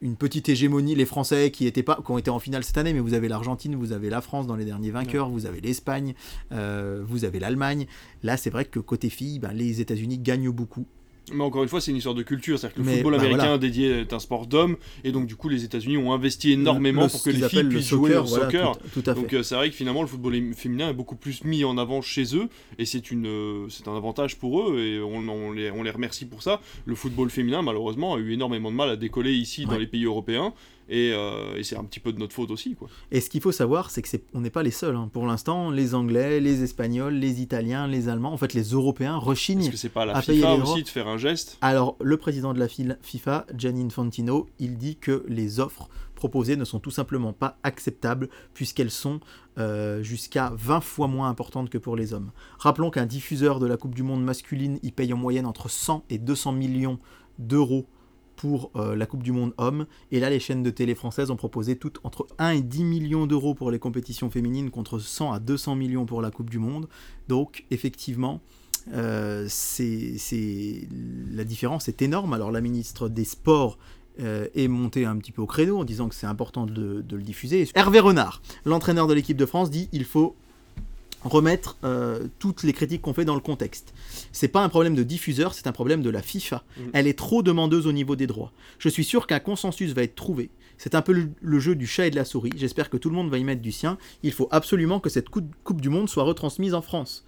une petite hégémonie, les Français qui, étaient pas, qui ont été en finale cette année, mais vous avez l'Argentine, vous avez la France dans les derniers vainqueurs, vous avez l'Espagne, vous avez l'Allemagne. Là, c'est vrai que côté filles, ben, les États-Unis gagnent beaucoup. Mais encore une fois, c'est une histoire de culture. C'est-à-dire que le Mais, football bah, américain voilà. dédié est un sport d'hommes. Et donc, du coup, les États-Unis ont investi énormément Le- pour que les filles le puissent jouer au voilà, soccer. Tout, tout à fait. Donc euh, c'est vrai que finalement le football féminin est beaucoup plus mis en avant chez eux et c'est une euh, c'est un avantage pour eux et on, on les, on les remercie pour ça. Le football féminin malheureusement a eu énormément de mal à décoller ici dans les pays européens et, euh, et c'est un petit peu de notre faute aussi quoi. Et ce qu'il faut savoir, c'est que c'est, on n'est pas les seuls. hein. Pour l'instant, les Anglais, les Espagnols, les Italiens, les Allemands, en fait les Européens Est-ce rechignent. que c'est pas à la à payer FIFA aussi droits de faire un geste? Alors, le président de la FIFA, Gianni Infantino, il dit que les offres proposées ne sont tout simplement pas acceptables puisqu'elles sont euh, jusqu'à 20 fois moins importantes que pour les hommes. Rappelons qu'un diffuseur de la Coupe du Monde masculine, il paye en moyenne entre 100 et 200 millions d'euros pour euh, la Coupe du Monde homme. Et là, les chaînes de télé françaises ont proposé toutes entre 1 et 10 millions d'euros pour les compétitions féminines contre 100 à 200 millions pour la Coupe du Monde. Donc, effectivement, euh, c'est- la différence est énorme. Alors, la ministre des Sports euh, est montée un petit peu au créneau en disant que c'est important de, de le diffuser. Hervé Renard, l'entraîneur de l'équipe de France, dit il faut remettre euh, toutes les critiques qu'on fait dans le contexte. C'est pas un problème de diffuseur, c'est un problème de la FIFA. Mm. Elle est trop demandeuse au niveau des droits. Je suis sûr qu'un consensus va être trouvé. C'est un peu le, le jeu du chat et de la souris. J'espère que tout le monde va y mettre du sien. Il faut absolument que cette coupe, coupe du Monde soit retransmise en France.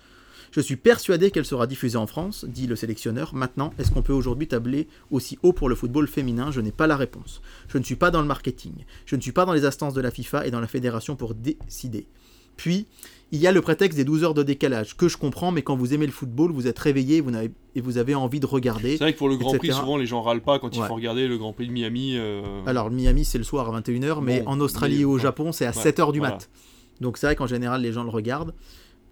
Je suis persuadé qu'elle sera diffusée en France, dit le sélectionneur. Maintenant, est-ce qu'on peut aujourd'hui tabler aussi haut pour le football féminin? Je n'ai pas la réponse. Je ne suis pas dans le marketing. Je ne suis pas dans les instances de la FIFA et dans la fédération pour décider. Puis, il y a le prétexte des 12 heures de décalage, que je comprends, mais quand vous aimez le football, vous êtes réveillé vous n'avez- et vous avez envie de regarder. C'est vrai que pour le Grand Prix souvent les gens râlent pas quand il faut regarder le Grand Prix de Miami. euh, Alors, Miami, c'est le soir à 21h, mais Bon, en Australie mais- et au. Japon, c'est à Ouais, 7h du voilà. mat. Donc c'est vrai qu'en général, les gens le regardent.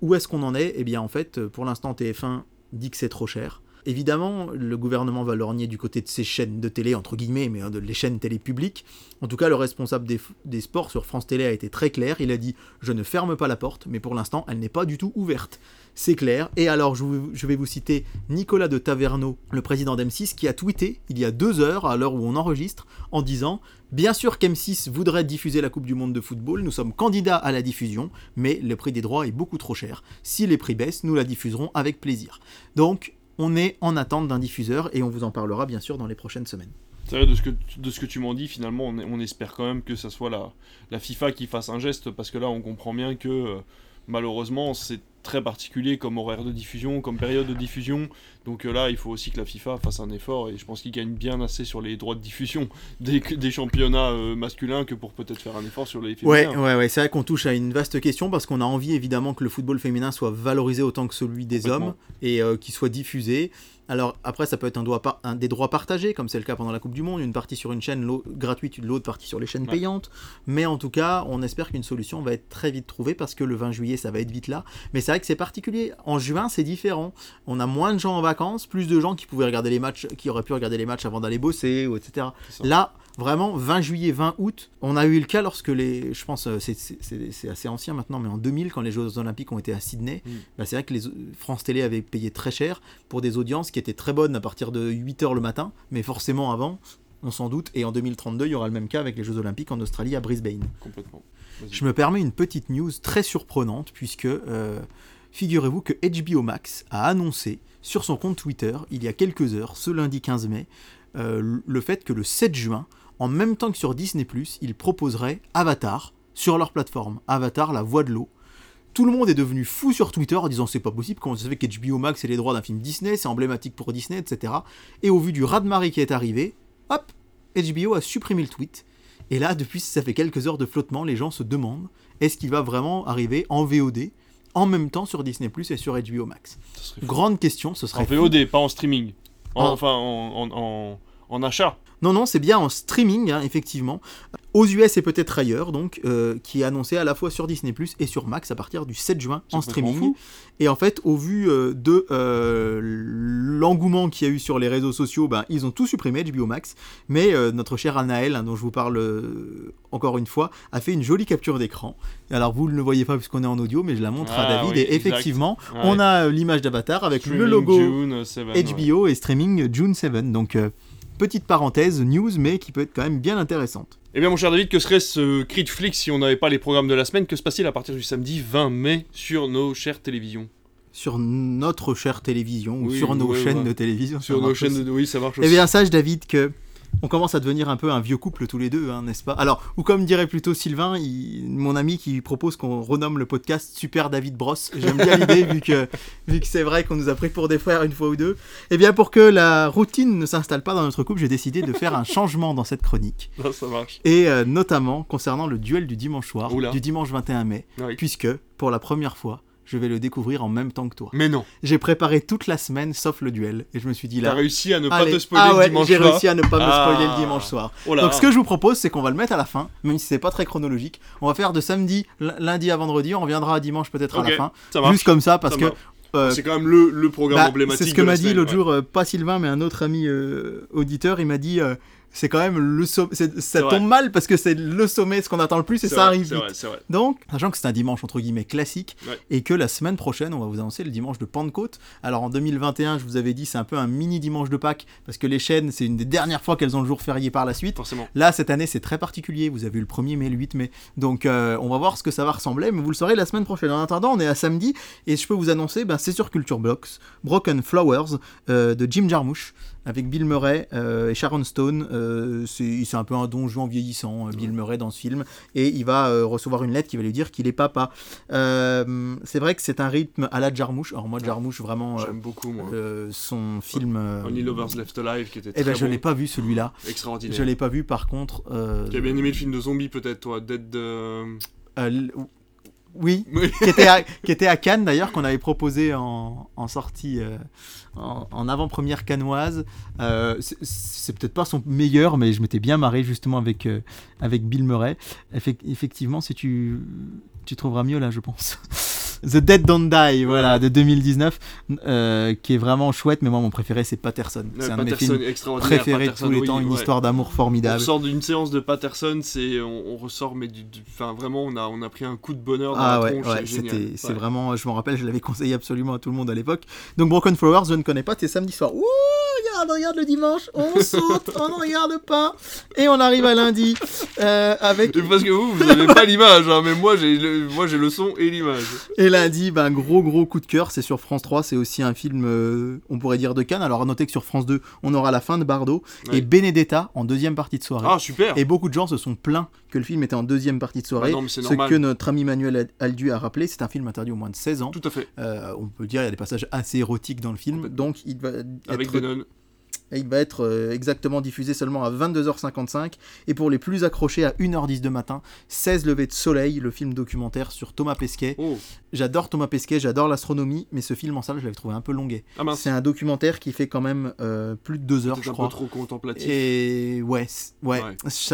Où est-ce qu'on en est? Eh bien, en fait, pour l'instant, TF1 dit que c'est trop cher. Évidemment, le gouvernement va lorgner du côté de ces chaînes de télé, entre guillemets, mais hein, de les chaînes télé publiques. En tout cas, le responsable des, sports sur France Télé a été très clair. Il a dit Je ne ferme pas la porte, mais pour l'instant, elle n'est pas du tout ouverte. C'est clair. Et alors, je, vais vous citer Nicolas de Taverneau, le président d'M6, qui a tweeté il y a deux heures, à l'heure où on enregistre, en disant Bien sûr qu'M6 voudrait diffuser la Coupe du Monde de football, nous sommes candidats à la diffusion, mais le prix des droits est beaucoup trop cher. Si les prix baissent, nous la diffuserons avec plaisir. Donc, on est en attente d'un diffuseur et on vous en parlera bien sûr dans les prochaines semaines. C'est vrai, de ce que, de ce que tu m'en dis, finalement, on, espère quand même que ça soit la, la FIFA qui fasse un geste, parce que là, on comprend bien que euh, malheureusement, c'est très particulier comme horaire de diffusion, comme période de diffusion. Donc euh, là, il faut aussi que la FIFA fasse un effort et je pense qu'il gagne bien assez sur les droits de diffusion des, des championnats euh, masculins que pour peut-être faire un effort sur les féminins. Ouais, ouais, ouais. c'est vrai qu'on touche à une vaste question parce qu'on a envie évidemment que le football féminin soit valorisé autant que celui des hommes et euh, qu'il soit diffusé. Alors après, ça peut être un, droit par, un des droits partagés, comme c'est le cas pendant la Coupe du Monde, une partie sur une chaîne gratuite, l'autre partie sur les chaînes ouais. payantes. Mais en tout cas, on espère qu'une solution va être très vite trouvée parce que le 20 juillet, ça va être vite là. Mais c'est vrai que c'est particulier. En juin, c'est différent. On a moins de gens en vacances, plus de gens qui pouvaient regarder les matchs, qui auraient pu regarder les matchs avant d'aller bosser, ou etc. Là, vraiment 20 juillet 20 août on a eu le cas lorsque les je pense c'est assez ancien maintenant mais en 2000 quand les Jeux Olympiques ont été à Sydney mm. bah, c'est vrai que les France Télé avait payé très cher pour des audiences qui étaient très bonnes à partir de 8h le matin mais forcément avant on s'en doute et en 2032 il y aura le même cas avec les Jeux Olympiques en Australie à Brisbane. Complètement. Je me permets une petite news très surprenante puisque euh, figurez-vous que HBO Max a annoncé sur son compte Twitter il y a quelques heures ce lundi 15 mai euh, le fait que le 7 juin en même temps que sur Disney ⁇ ils proposeraient Avatar sur leur plateforme. Avatar, la voix de l'eau. Tout le monde est devenu fou sur Twitter en disant c'est pas possible, comment ça fait qu'HBO Max c'est les droits d'un film Disney, c'est emblématique pour Disney, etc. Et au vu du raz-de-marée qui est arrivé, hop, HBO a supprimé le tweet. Et là, depuis ça fait quelques heures de flottement, les gens se demandent est-ce qu'il va vraiment arriver en VOD en même temps sur Disney Plus et sur HBO Max? Grande question, ce serait. En VOD, pas en streaming. En, en... Enfin, en, en, en achat. Non, non, c'est bien en streaming, hein, effectivement. Aux US et peut-être ailleurs, donc, euh, qui est annoncé à la fois sur Disney Plus et sur Max à partir du 7 juin en streaming. Et en fait, au vu euh, de euh, l'engouement qu'il y a eu sur les réseaux sociaux, ben, ils ont tout supprimé, HBO Max. Mais notre cher Anaël, hein, dont je vous parle encore une fois, a fait une jolie capture d'écran. Alors, vous ne le voyez pas puisqu'on est en audio, mais je la montre Ah, à David. oui, et exact. effectivement, Ouais. on a l'image d'Avatar avec Streaming le logo June 7, ouais. HBO et streaming June 7. Donc, petite parenthèse, news, mais qui peut être quand même bien intéressante. Eh bien, mon cher David, que serait ce cri de flic si on n'avait pas les programmes de la semaine? Que se passe-t-il à partir du samedi 20 mai sur nos chères télévisions? Sur notre chère télévision ou sur nos ouais, chaînes ouais. de télévision. Sur nos chaînes de... Oui, ça marche Eh bien, sache, David, que on commence à devenir un peu un vieux couple tous les deux, hein, n'est-ce pas? Alors, ou comme dirait plutôt Sylvain, il- mon ami qui propose qu'on renomme le podcast Super David Bros. J'aime bien l'idée, vu que, vu que c'est vrai qu'on nous a pris pour des frères une fois ou deux. Eh bien, pour que la routine ne s'installe pas dans notre couple, j'ai décidé de faire un changement dans cette chronique. Non, ça marche. Et euh, notamment concernant le duel du dimanche soir, Oula. du dimanche 21 mai, Oui. puisque, pour la première fois, je vais le découvrir en même temps que toi. Mais non, J'ai préparé toute la semaine sauf le duel, et je me suis dit t'as là... réussi à ne pas Allez. te spoiler ah le ouais, dimanche j'ai soir. réussi à ne pas me Ah. spoiler le dimanche soir. Oh là Donc ce que je vous propose, c'est qu'on va le mettre à la fin, même si c'est pas très chronologique. On va faire de samedi, lundi à vendredi, on reviendra à dimanche peut-être à la fin. Ça marche. Juste comme ça, parce Ça que euh, C'est quand même le, le programme bah, emblématique. c'est ce que m'a dit l'autre ouais. jour, euh, pas Sylvain, mais un autre ami euh, auditeur, il m'a dit c'est quand même le sommet. Ça tombe mal parce que c'est le sommet, ce qu'on attend le plus, et ça vrai, arrive vite. vrai, c'est vrai. Donc, sachant que c'est un dimanche entre guillemets classique, Ouais. et que la semaine prochaine, on va vous annoncer le dimanche de Pentecôte. Alors en 2021, je vous avais dit, c'est un peu un mini dimanche de Pâques, parce que les chaînes, c'est une des dernières fois qu'elles ont le jour férié par la suite. Forcément. Là, cette année, c'est très particulier. Vous avez eu le 1er mai, le 8 mai. Donc, euh, on va voir ce que ça va ressembler, mais vous le saurez la semaine prochaine. En attendant, on est à samedi, et je peux vous annoncer, ben, c'est sur Culture Blocks, Broken Flowers, euh, de Jim Jarmusch, avec Bill Murray euh, et Sharon Stone. Euh, c'est un peu un don Juan vieillissant, euh, Bill Murray, dans ce film. Et il va recevoir une lettre qui va lui dire qu'il est papa. C'est vrai que c'est un rythme à la Jarmusch. Alors, moi, Jarmusch, vraiment, J'aime beaucoup, moi. son film. Only Lovers Left Alive, qui était eh très ben, je bon, l'ai pas vu celui-là. extraordinaire. Je l'ai pas vu, par contre. Tu as bien aimé le film de zombies, peut-être, toi Dead. l- Oui, Oui. qui était à, qui était à Cannes d'ailleurs, qu'on avait proposé en, en sortie, en, avant-première cannoise. Euh, c'est- peut-être pas son meilleur, mais je m'étais bien marré justement avec, euh, avec Bill Murray. Effec- effectivement, si tu, tu trouveras mieux là, je pense. The Dead Don't Die, voilà, de 2019, euh, qui est vraiment chouette, mais moi mon préféré c'est Patterson. Ouais, c'est un de mes Patterson, films préférés de Patterson, tous les oui, temps, une ouais. histoire d'amour On formidable. ressort d'une séance de Patterson, c'est on, on ressort mais du, vraiment on a on a pris un coup de bonheur dans Ah la ouais, c'était, c'est vraiment, je m'en rappelle, je l'avais conseillé absolument à tout le monde à l'époque. Donc Broken Flowers, je ne connais pas, c'est samedi soir. Ouh, regarde, regarde le dimanche, on saute, on ne regarde pas, et on arrive à lundi euh, avec. Et Parce que vous, vous avez pas l'image, hein, mais moi j'ai le, moi j'ai le son et l'image. Et lundi, ben, gros gros coup de cœur, c'est sur France 3, c'est aussi un film, euh, on pourrait dire de Cannes. Alors à noter que sur France 2, on aura la fin de Bardot Ouais. et Benedetta en deuxième partie de soirée. Ah super. Et beaucoup de gens se sont plaints que le film était en deuxième partie de soirée. Bah non, c'est ce normal. que notre ami Manuel Aldu a rappelé, c'est un film interdit au moins de 16 ans. Tout à fait. Euh, on peut dire il y a des passages assez érotiques dans le film, donc il va Avec être, il va être euh, exactement diffusé seulement à 22h55 et pour les plus accrochés à 1h10 de matin, 16 levées de soleil, le film documentaire sur Thomas Pesquet. Oh. J'adore Thomas Pesquet, j'adore l'astronomie, mais ce film en salle je l'avais trouvé un peu longuet. Ah. C'est un documentaire qui fait quand même euh, plus de 2 heures je un peu crois. trop contemplatif. Et ouais, ouais,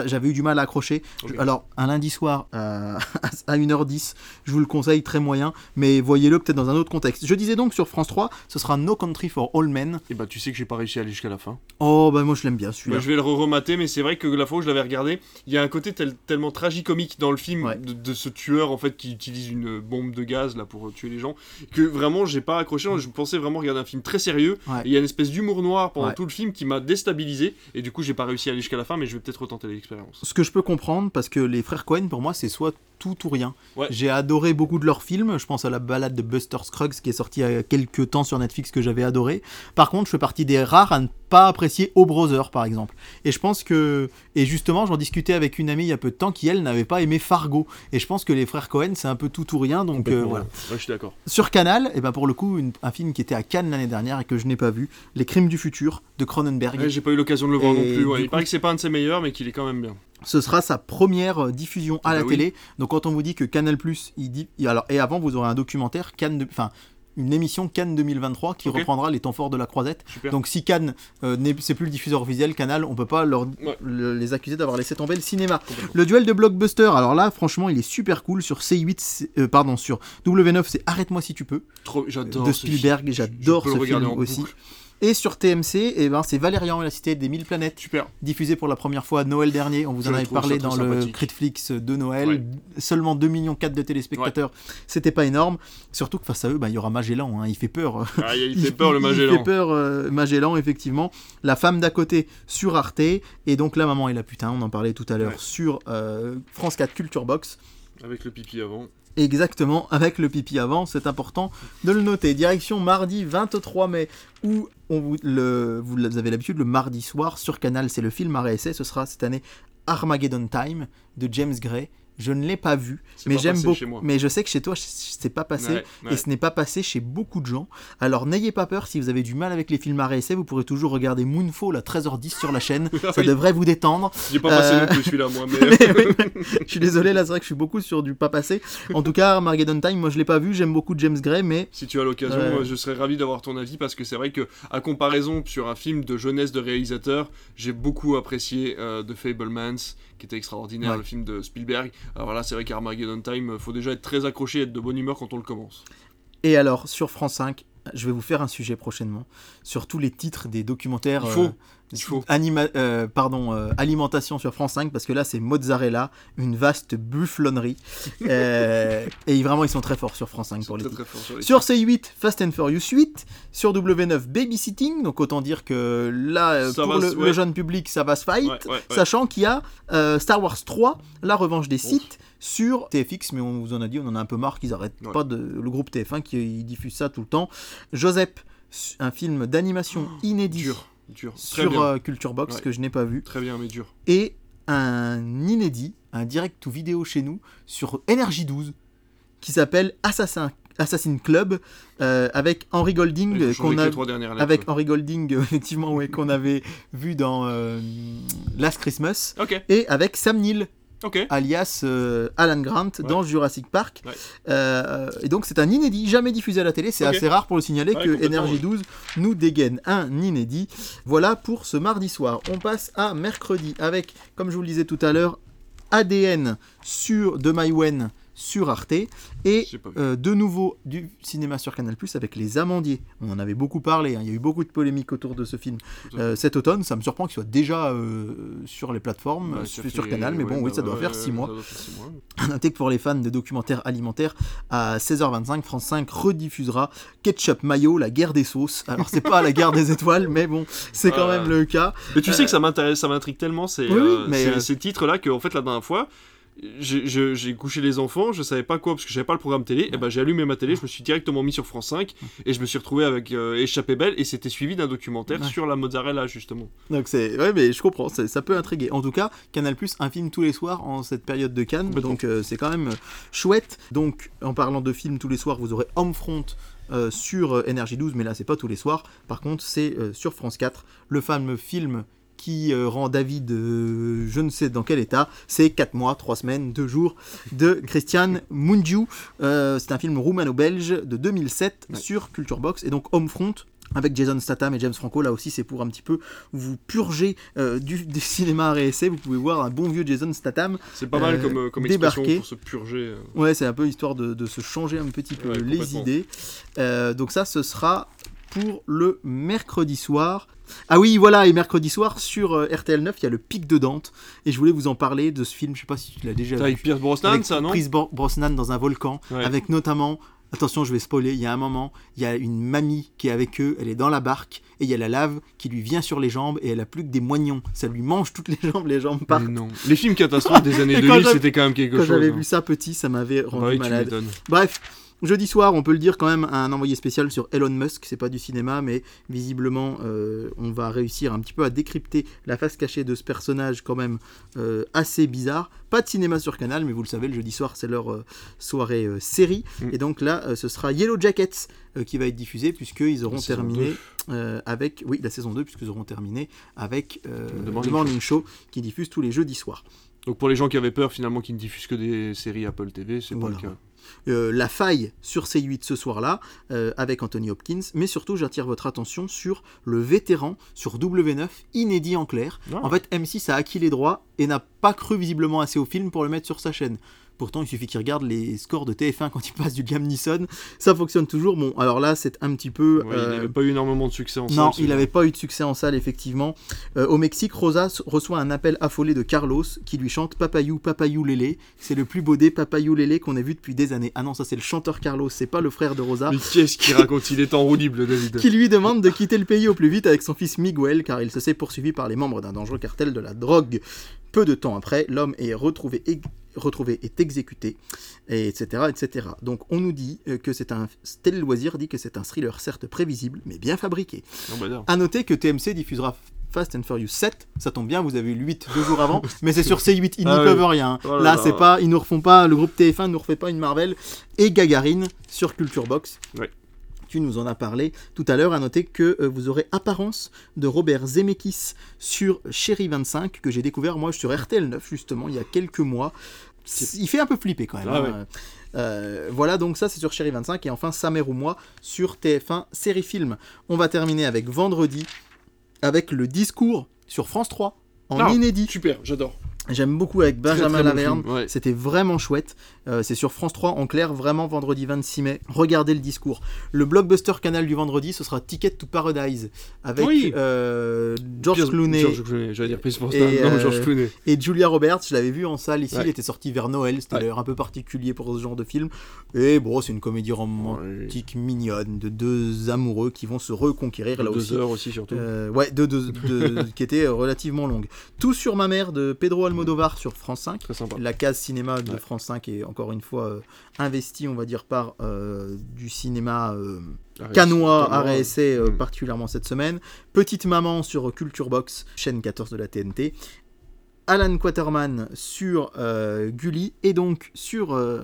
j'avais eu du mal à accrocher. Je-. Alors, un lundi soir à, à 1h10, je vous le conseille, très moyen, mais voyez-le peut-être dans un autre contexte. Je disais donc sur France 3, ce sera No Country for All Men. Et bah tu sais que j'ai pas réussi à aller jusqu'à la fin. Oh, bah moi je l'aime bien Bah, celui-là. je vais le re-remater, mais c'est vrai que la fois où je l'avais regardé, il y a un côté tel- tellement tragicomique dans le film Ouais. de, de ce tueur en fait qui utilise une bombe de gaz là pour tuer les gens que vraiment j'ai pas accroché. Je pensais vraiment regarder un film très sérieux. Ouais. Il y a une espèce d'humour noir pendant Ouais. tout le film qui m'a déstabilisé et du coup j'ai pas réussi à aller jusqu'à la fin, mais je vais peut-être retenter l'expérience. Ce que je peux comprendre, parce que les frères Cohen, pour moi, c'est soit tout ou rien. Ouais. J'ai adoré beaucoup de leurs films. Je pense à la balade de Buster Scruggs qui est sortie il y a quelques temps sur Netflix que j'avais adoré. Par contre, je fais partie des rares à ne pas apprécier O Brother, par exemple. Et je pense que. Et justement, j'en discutais avec une amie il y a peu de temps qui, elle, n'avait pas aimé Fargo. Et je pense que les frères Cohen, c'est un peu tout ou rien. Donc euh, voilà. Ouais, je suis d'accord. Sur Canal, et ben pour le coup, une- un film qui était à Cannes l'année dernière et que je n'ai pas vu Les Crimes du futur de Cronenberg. Ouais, j'ai pas eu l'occasion de le voir Et non plus. Il coup- paraît que c'est pas un de ses meilleurs, mais qu'il est quand même bien. Ce sera sa première euh, diffusion à Ah la bah oui. télé. Donc quand on vous dit que Canal il dit et alors et avant vous aurez un documentaire Cannes de- enfin une émission Cannes 2023 qui reprendra les temps forts de la croisette. Super. Donc si Cannes euh, c'est plus le diffuseur officiel Canal, on peut pas leur, Ouais. le- les accuser d'avoir laissé tomber le cinéma. Le duel de blockbuster, alors là franchement, il est super cool sur C8 c'est- euh, pardon, sur W9, c'est Arrête-moi si tu peux Trop- de Spielberg, j'adore ce film aussi. boucle. Et sur TMC, eh ben, c'est Valérian et la cité des mille planètes Super. diffusé pour la première fois Noël dernier. On vous Je en avait parlé dans le. Critflix de Noël. Ouais. Seulement 2 millions 4 de téléspectateurs. C'était pas énorme. Surtout que face à eux, bah, il y aura Magellan. hein. Il fait peur. Ah, il fait peur le Il Magellan. fait peur euh, Magellan, effectivement. La femme d'à côté sur Arte. Et donc La maman et la putain, on en parlait tout à l'heure Ouais. sur euh, France 4 Culture Box. Avec le pipi avant. Exactement, avec le pipi avant, c'est important de le noter. Direction mardi 23 mai, où on vous, avez l'habitude, le mardi soir sur Canal, c'est le film essai. Ce sera cette année Armageddon Time de James Gray. Je ne l'ai pas vu, mais j'aime beaucoup. Mais je sais que chez toi, c'est pas passé. Ouais, ouais. Et ce n'est pas passé chez beaucoup de gens. Alors n'ayez pas peur, si vous avez du mal avec les films à essai, vous pourrez toujours regarder Moonfall à 13h10 sur la chaîne. Ça Oui. devrait vous détendre. J'ai pas passé Euh, non plus celui-là, moi, mais. Mais oui, je suis désolé, là c'est vrai que je suis beaucoup sur du pas passé. En tout cas, Armageddon Time, moi je l'ai pas vu, j'aime beaucoup James Gray, mais Si tu as l'occasion, moi, je serais ravi d'avoir ton avis parce que c'est vrai que, à comparaison sur un film de jeunesse de réalisateur, j'ai beaucoup apprécié euh, The Fablemans, qui était extraordinaire, Ouais. le film de Spielberg. Alors là, c'est vrai qu'Armageddon Time, euh, faut déjà être très accroché et être de bonne humeur quand on le commence. Et alors, sur France 5, je vais vous faire un sujet prochainement sur tous les titres des documentaires. Il faut, euh, il faut. anima- euh, pardon, euh, alimentation sur France 5, parce que là, c'est mozzarella, une vaste bufflonnerie. Euh, et vraiment, ils sont très forts sur France 5 Ils pour les très très sur les Sur C8, Fast and Furious 8. Sur W9, Babysitting. Donc, autant dire que là, Ça pour le, jeune public, ça va se fight. Ouais, ouais, ouais. Sachant qu'il y a Star Wars 3, La Revanche des Sith, sur TFX, mais on vous en a dit, on en a un peu marre qu'ils arrêtent Ouais. pas de. Le groupe TF1 qui diffuse ça tout le temps. Joseph, un film d'animation inédit Dur, dur. Sur euh, Culture Box Ouais. que je n'ai pas vu. Très bien, mais dur. Et un inédit, un direct ou vidéo chez nous sur Energy 12 qui s'appelle Assassin. Assassin Club euh, avec Henry Golding euh, qu'on a avec Henry Golding euh, effectivement ouais, qu'on avait vu dans euh, Last Christmas et avec Sam Neill Ok. alias euh, Alan Grant dans Jurassic Park. Ouais. Euh, et donc c'est un inédit, jamais diffusé à la télé. C'est assez rare pour le signaler Ouais, que Energy ouais. 12 nous dégaine un inédit. Voilà pour ce mardi soir. On passe à mercredi avec, comme je vous le disais tout à l'heure, ADN sur de Maïwen sur Arte et euh, de nouveau du cinéma sur Canal Plus avec Les Amandiers. On en avait beaucoup parlé, hein. il y a eu beaucoup de polémiques autour de ce film à euh, cet automne. Ça me surprend qu'il soit déjà euh, sur les plateformes, Bah, sur, Canal, mais ouais, bon, oui, bah, ça doit ouais, faire 6 mois. doit mois. Notez que pour les fans de documentaires alimentaires, à 16h25, France 5 rediffusera Ketchup Mayo, la guerre des sauces. Alors, c'est pas la guerre des étoiles, mais bon, c'est quand même le cas. Mais tu sais que ça m'intéresse, ça m'intrigue tellement ces, Oui, mais, ces, ces titres-là que en fait la dernière fois. J'ai couché les enfants, je savais pas quoi parce que j'avais pas le programme télé. Et ben j'ai allumé ma télé, je me suis directement mis sur France 5 et je me suis retrouvé avec euh, Échappée belle et c'était suivi d'un documentaire Ouais. sur la mozzarella justement. Donc, c'est. Ouais, mais je comprends, ça peut intriguer. En tout cas, Canal Plus, un film tous les soirs en cette période de Cannes. Donc, euh, c'est quand même euh, chouette. Donc, en parlant de films tous les soirs, vous aurez Homefront. euh, sur euh, Energy 12, mais là c'est pas tous les soirs. Par contre, c'est euh, sur France 4, le fameux film qui euh, rend David euh, je ne sais dans quel état. C'est 4 mois, 3 semaines, 2 jours de Christian Mungiu. Euh, c'est un film roumano-belge de 2007 Ouais. sur Culture Box et donc Homefront. Avec Jason Statham et James Franco, là aussi c'est pour un petit peu vous purger euh, du, du cinéma réessai. Vous pouvez voir un bon vieux Jason Statham. C'est pas mal Euh, comme, comme expression débarquer. pour se purger. Ouais, c'est un peu histoire de, de se changer un petit peu Ouais, les idées. Euh, donc ça, ce sera pour le mercredi soir. Ah oui, voilà, et mercredi soir sur euh, RTL 9, il y a le Pic de Dante. Et je voulais vous en parler de ce film, je sais pas si tu l'as déjà vu. avec Pierce Brosnan Avec ça non Pierce Bro- Brosnan dans un volcan, Ouais. avec notamment, attention je vais spoiler, il y a un moment, il y a une mamie qui est avec eux, elle est dans la barque, et il y a la lave qui lui vient sur les jambes, et elle a plus que des moignons, ça lui mange toutes les jambes, les jambes partent. Mais non. Les films catastrophes des années Et quand 2000 j'avais- c'était quand même quelque Quand chose. j'avais hein. vu ça petit, ça m'avait Bah rendu oui, tu malade. Bref, jeudi soir, on peut le dire quand même, un envoyé spécial sur Elon Musk. C'est pas du cinéma, mais visiblement, euh, on va réussir un petit peu à décrypter la face cachée de ce personnage quand même euh, assez bizarre. Pas de cinéma sur Canal, mais vous le savez, le jeudi soir, c'est leur euh, soirée série. Mm. Et donc là, ce sera Yellow Jackets qui va être diffusé, puisqu'ils auront terminé 2. avec... Oui, la saison 2, puisqu'ils auront terminé avec The The Morning Morning, Show. qui diffuse tous les jeudis soirs. Donc pour les gens qui avaient peur finalement qu'ils ne diffusent que des séries Apple TV, c'est Voilà. pas le cas. Euh, la faille sur C8 ce soir-là, euh, avec Anthony Hopkins, mais surtout j'attire votre attention sur le vétéran sur W9, inédit en clair. Ah. En fait, M6 a acquis les droits et n'a pas cru visiblement assez au film pour le mettre sur sa chaîne. Pourtant, il suffit qu'il regarde les scores de TF1 quand il passe du Liam Neeson. Ça fonctionne toujours. Bon, alors là, c'est un petit peu. Ouais, Il euh, n'avait pas eu énormément de succès en non, salle, il ce- n'avait pas eu de succès en salle, effectivement. Euh, au Mexique, Rosa reçoit un appel affolé de Carlos qui lui chante Papayou, Papayou Lélé. C'est le plus beau des Papayou Lélé qu'on ait vu depuis des années. Ah non, ça c'est le chanteur Carlos, c'est pas le frère de Rosa. Mais qu'est-ce qu'il raconte? Il est enroulible, David. Qui lui demande de quitter le pays au plus vite avec son fils Miguel car il se sait poursuivi par les membres d'un dangereux cartel de la drogue. Peu de temps après, l'homme est retrouvé et retrouvé est exécuté, et etc., etc. Donc on nous dit euh, que c'est un... Tel Loisir dit que c'est un thriller certes prévisible, mais bien fabriqué. Non, bah. A noter que TMC diffusera Fast and Furious 7, ça tombe bien, vous avez eu le 8 deux jours avant, mais c'est sur C8, ils n'y Ah oui. peuvent rien. Oh là c'est pas, ils nous refont pas, le groupe TF1 ne nous refait pas une Marvel, et Gagarine sur Culture Box. Tu nous en as parlé tout à l'heure, à noter que euh, vous aurez Apparence de Robert Zemeckis sur Chéri 25, que j'ai découvert moi sur RTL 9, justement, il y a quelques mois. Il fait un peu flipper quand même. Ah hein. Euh, voilà, donc ça c'est sur Chéri 25, et enfin Sa mère ou moi sur TF1 Série Film. On va terminer avec vendredi, avec le discours sur France 3, en Ah. inédit. Super, j'adore. J'aime beaucoup avec Benjamin très Laverne. ouais. C'était vraiment chouette. Euh, c'est sur France 3 en clair, vraiment vendredi 26 mai. Regardez le discours. Le blockbuster canal du vendredi, ce sera Ticket to Paradise avec Oui. euh, George Clooney George Clooney, j'allais dire. Et, Non, euh, George Clooney. et Julia Roberts. Je l'avais vu en salle ici. Ouais. Il était sorti vers Noël. C'était Ouais. d'ailleurs un peu particulier pour ce genre de film. Et bon, c'est une comédie romantique mignonne de deux amoureux qui vont se reconquérir là Deux aussi. heures aussi, surtout. Ouais, deux, deux- deux- qui était relativement longue. Tout sur ma mère de Pedro Almodovar sur France 5. Très sympa. La case cinéma de. France 5 est encore une fois euh, investie, on va dire, par euh, du cinéma euh, canois à Canois. réessai, euh, Mm. particulièrement cette semaine. Petite Maman sur Culture Box, chaîne 14 de la TNT. Alan Quaterman sur euh, Gulli et donc sur, euh,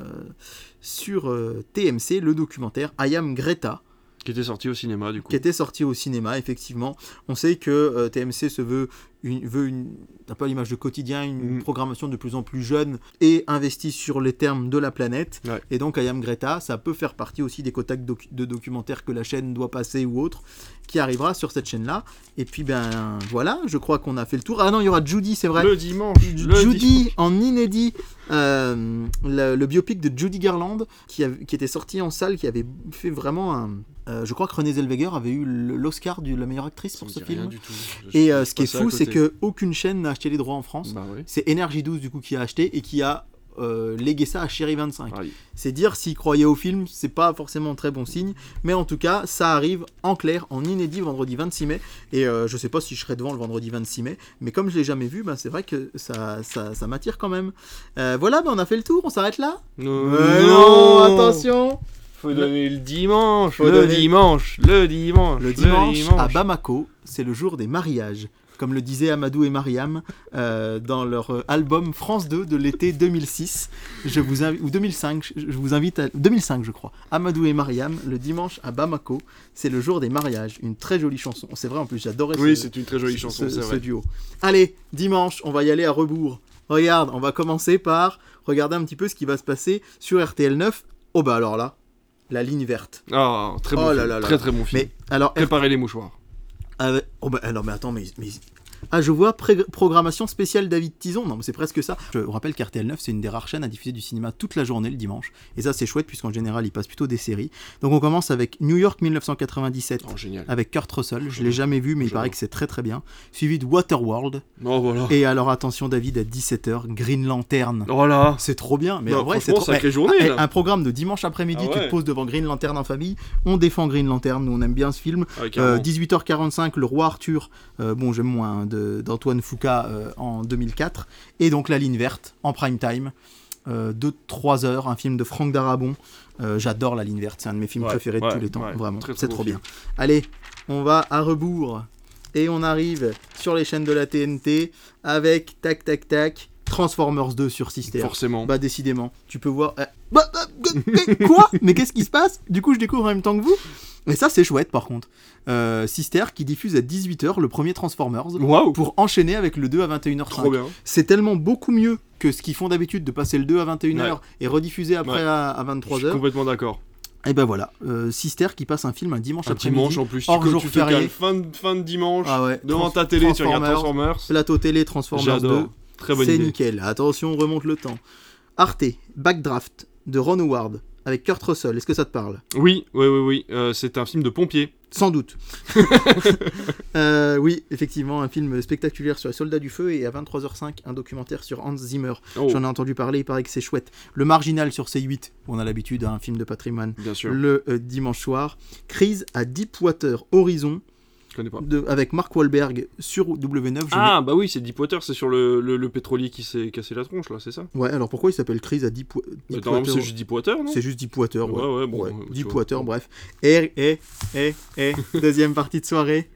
sur euh, TMC le documentaire I Am Greta Qui était sorti au cinéma, du coup. qui était sorti au cinéma, effectivement. On sait que euh, TMC se veut, une, veut une, un peu l'image de quotidien, une Mm. programmation de plus en plus jeune et investie sur les termes de la planète. Ouais. Et donc, I Am Greta, ça peut faire partie aussi des docu- de documentaires que la chaîne doit passer ou autre, qui arrivera sur cette chaîne-là. Et puis, ben voilà, je crois qu'on a fait le tour. Ah non, il y aura Judy, c'est vrai. Le dimanche. le Judy en inédit, euh, le, le biopic de Judy Garland qui, a- qui était sorti en salle, qui avait fait vraiment un. Euh, je crois que Renée Zellweger avait eu l'Oscar de la meilleure actrice pour ce film. Et euh, ce qui est fou, c'est côté. que aucune chaîne n'a acheté les droits en France. Bah oui. C'est Energy 12 du coup qui a acheté et qui a euh, légué ça à Chéri 25. Aïe. C'est dire s'ils croyaient au film, c'est pas forcément un très bon signe, mais en tout cas, ça arrive en clair, en inédit, vendredi 26 mai. Et je sais pas si je serai devant le vendredi 26 mai, mais comme je l'ai jamais vu, bah, c'est vrai que ça, ça, ça m'attire quand même. Voilà, bah, on a fait le tour, on s'arrête là? Non, non, attention Faut donner le dimanche, Faut le donner- dimanche, le dimanche, Le dimanche, à Bamako, c'est le jour des mariages. Comme le disaient Amadou et Mariam euh, dans leur euh, album France 2 de l'été 2006, je vous invi- ou 2005, je je vous invite à 2005 je crois. Amadou et Mariam, le dimanche à Bamako, c'est le jour des mariages. Une très jolie chanson. C'est vrai en plus, j'adorais Oui, ce, c'est une très jolie chanson, ce- c'est ce vrai. duo. Allez, dimanche, on va y aller à rebours. Regarde, on va commencer par regarder un petit peu ce qui va se passer sur RTL 9. Oh bah alors là, la ligne verte. Ah, très bon Oh là film. là là. Très très bon film. Mais alors, Préparez les mouchoirs. ah oh bah, alors mais attends mais, mais- ah je vois programmation spéciale David Tison. Non mais c'est presque ça. Je vous rappelle qu'RTL 9 c'est une des rares chaînes à diffuser du cinéma toute la journée le dimanche. Et ça c'est chouette puisqu'en général ils passent plutôt des séries. Donc on commence avec New York 1997 Oh, génial. avec Kurt Russell. Je l'ai jamais vu mais il paraît que c'est très très bien. Suivi de Waterworld. Oh, voilà. et alors attention David à 17h Green Lantern. Oh là. c'est trop bien. Mais Non, en vrai c'est trop Eh, journée, eh, là. un programme de dimanche après-midi Ah tu ouais. te poses devant Green Lantern en famille. On défend Green Lantern. Nous on aime bien ce film. Ah, euh. 18h45, Le Roi Arthur, euh, bon j'aime moins, d'Antoine Foucault euh, en 2004, et donc La Ligne Verte en prime time, euh, de 3 heures, un film de Franck Darabon. Euh, J'adore La Ligne Verte, c'est un de mes films Ouais, préférés de ouais, tous les temps, ouais, vraiment, c'est trop film. bien. Allez, on va à rebours, et on arrive sur les chaînes de la TNT avec tac tac tac, Transformers 2 sur Sister. Forcément. Bah décidément, tu peux voir. euh, bah, bah, euh, quoi? Mais qu'est-ce qui se passe? Du coup, je découvre en même temps que vous. Et ça, c'est chouette par contre. Euh, Sister qui diffuse à 18h le premier Transformers pour enchaîner avec le 2 à 21h30. Trop bien. C'est tellement beaucoup mieux que ce qu'ils font d'habitude de passer le 2 à 21h Ouais. et rediffuser après Ouais. à, à Je suis 23h. complètement d'accord. Et ben voilà, euh, Sister qui passe un film un dimanche Un après-midi. dimanche en plus. hors tu, jour tu férié. fin de, fin de dimanche. Ah ouais, Devant ta télé, tu regardes Transformers. Plateau télé, Transformers 2. J'adore. Très bonne C'est idée. nickel. Attention, on remonte le temps. Arte, Backdraft de Ron Howard avec Kurt Russell. Est-ce que ça te parle? Oui, oui, oui, oui. Euh, c'est un film de pompier. Sans doute. Euh, oui, effectivement, un film spectaculaire sur les soldats du feu et à 23h05, un documentaire sur Hans Zimmer. Oh, J'en ai entendu parler, il paraît que c'est chouette. Le Marginal sur C8, où on a l'habitude d'un film de patrimoine. bien sûr. Le euh, dimanche soir. Crise à Deepwater Horizon pas. de, avec Mark Wahlberg sur W9. Je Ah, bah oui, c'est Deepwater, c'est sur le, le, le pétrolier qui s'est cassé la tronche, là, c'est ça? Ouais, alors pourquoi il s'appelle Crise à Deepwa- Bah, Deepwater c'est juste Deepwater, non? C'est juste Deepwater, ouais. Ouais, ouais, bon, Ouais, Deepwater, bref. Et, et, et, et, deuxième partie de soirée.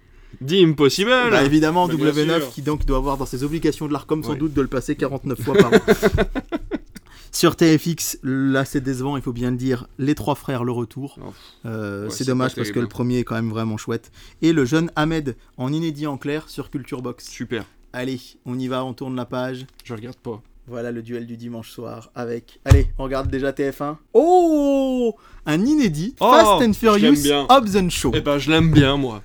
The Impossible Bah, évidemment, bien W9 sûr. qui donc doit avoir dans ses obligations de l'ARCOM sans Ouais. doute de le passer 49 fois par an. Sur TFX, là c'est décevant, il faut bien le dire, Les Trois Frères, le retour. Euh, ouais, c'est dommage parce que le premier est quand même vraiment chouette. Et le jeune Ahmed, en inédit en clair, sur Culture Box. Super. Allez, on y va, on tourne la page. Je regarde pas. Voilà le duel du dimanche soir avec. Allez, on regarde déjà TF1. Oh Un inédit Oh, Fast and Furious bien. Hobbs and Show. Eh ben, je l'aime bien, moi.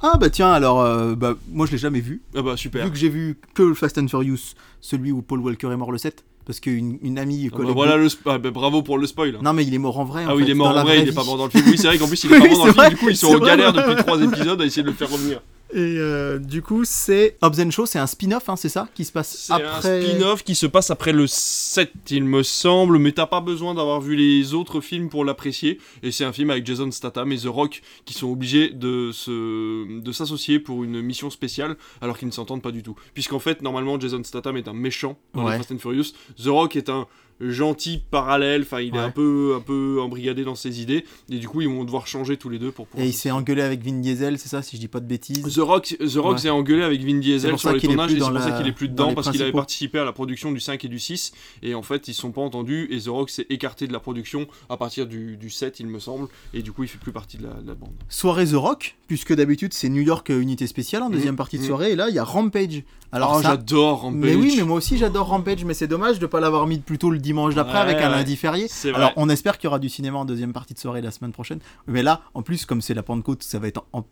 Ah bah tiens, alors, euh, bah, moi je l'ai jamais vu. Ah bah, super. Vu que j'ai vu que le Fast and Furious, celui où Paul Walker est mort le 7, parce qu'une une amie Ah bah, voilà le ah bah, bravo pour le spoil. Non mais il est mort en vrai. en ah oui, il est mort en vrai, il est pas mort dans le film. Oui, c'est vrai qu'en plus, il est pas Oui, mort dans le film. vrai, Du coup, ils sont en galère depuis trois épisodes à essayer de le faire revenir. Et euh, du coup, c'est Hobbs and Show, c'est un spin-off, hein, c'est ça, qui se passe après. un spin-off qui se passe après le 7, il me semble, mais t'as pas besoin d'avoir vu les autres films pour l'apprécier. Et c'est un film avec Jason Statham et The Rock qui sont obligés de se de s'associer pour une mission spéciale alors qu'ils ne s'entendent pas du tout. Puisqu'en fait, normalement, Jason Statham est un méchant dans Ouais. les Fast and Furious. The Rock est un gentil parallèle, enfin il est un peu un peu embrigadé dans ses idées et du coup ils vont devoir changer tous les deux pour pouvoir Et il s'est engueulé avec Vin Diesel, c'est ça, si je dis pas de bêtises The Rock, The Rock Ouais. s'est engueulé avec Vin Diesel sur les tournages plus et c'est pour ça qu'il est plus dans dedans parce qu'il avait participé à la production du 5 et du 6 et en fait ils sont pas entendus et The Rock s'est écarté de la production à partir du, du 7 il me semble et du coup il fait plus partie de la, de la bande. Soirée The Rock, puisque d'habitude c'est New York euh, Unité Spéciale en deuxième Mhm. partie de Mhm. soirée, et là il y a Rampage. Alors oh, ça, j'adore Rampage. Mais oui, mais moi aussi j'adore Rampage, mais c'est dommage de pas l'avoir mis plutôt le dimanche d'après Ouais, avec un ouais. lundi férié. Alors on espère qu'il y aura du cinéma en deuxième partie de soirée la semaine prochaine. Mais là, en plus, comme c'est la Pentecôte, ça va être en- en-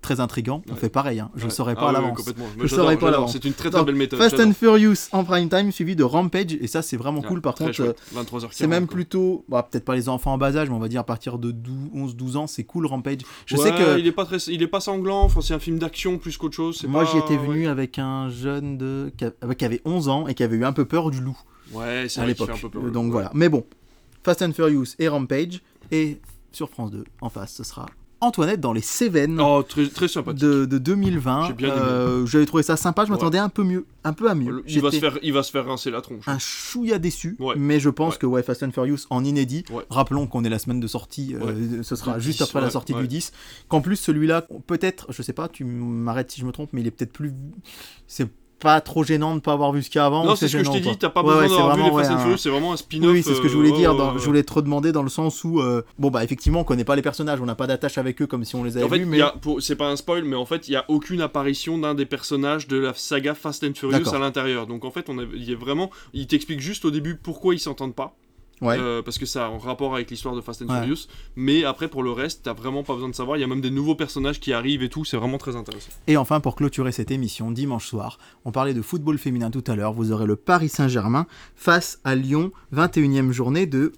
très intriguant. On Ouais. fait pareil, hein. je ne Ouais. saurais pas Ah à l'avance. complètement. Je saurais pas à l'avance. C'est une très très Donc, belle méthode. Fast and Furious en prime time suivi de Rampage, et ça c'est vraiment cool. Par contre, euh, 23h40. c'est même quoi. plutôt, bah, peut-être pas les enfants en bas âge, mais on va dire à partir de 11-12 ans, c'est cool Rampage. Je Ouais, sais que il est pas très, il est pas sanglant. Enfin, c'est un film d'action plus qu'autre chose. moi pas- j'y étais venu avec un jeune de... qui qui avait 11 ans et qui avait eu un peu peur du loup. Ouais, c'est à l'époque. Donc Ouais. voilà. Mais bon, Fast and Furious et Rampage. Et sur France 2, en face, ce sera Antoinette dans les Cévennes Oh, très, très de, de 2020. J'ai bien aimé. Euh, J'avais trouvé ça sympa. Je Ouais. m'attendais un peu mieux, un peu à mieux. Il va, se faire, il va se faire rincer la tronche. un chouïa déçu, Ouais. mais je pense Ouais. que ouais, Fast and Furious en inédit. Rappelons qu'on est la semaine de sortie, euh, ce sera Du juste 10, après la sortie du 10. Qu'en plus celui-là, peut-être, je sais pas, tu m'arrêtes si je me trompe, mais il est peut-être plus, c'est pas trop gênant de ne pas avoir vu ce qu'il y a avant. Non, c'est ce que je t'ai dit, t'as pas Ouais, besoin d'avoir vu les Fast and Furious, c'est vraiment un spin-off. Oui, c'est ce que je euh, voulais ouais, dire. dans- ouais. Je voulais te demander dans le sens où, euh, bon bah effectivement, on connaît pas les personnages, on n'a pas d'attache avec eux comme si on les avait En fait, vus, mais c'est pas un spoil, mais en fait, il y a aucune apparition d'un des personnages de la saga Fast and Furious à l'intérieur. Donc en fait, on a, y a vraiment, il t'explique juste au début pourquoi ils s'entendent pas. Ouais. Euh, parce que ça a un rapport avec l'histoire de Fast and Ouais. Furious. Mais après, pour le reste, t'as vraiment pas besoin de savoir. Il y a même des nouveaux personnages qui arrivent et tout. C'est vraiment très intéressant. Et enfin, pour clôturer cette émission, dimanche soir, on parlait de football féminin tout à l'heure. Vous aurez le Paris Saint-Germain face à Lyon, 21e journée de,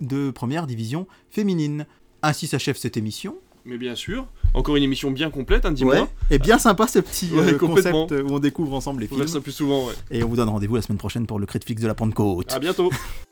de première division féminine. Ainsi s'achève cette émission. Mais bien sûr, encore une émission bien complète, hein, dis-moi. Ouais. Et bien sympa ce petit Ouais, euh, concept où on découvre ensemble les films. faire ça plus souvent, ouais. Et on vous donne rendez-vous la semaine prochaine pour le Crit Fix de la Pentecôte. À bientôt.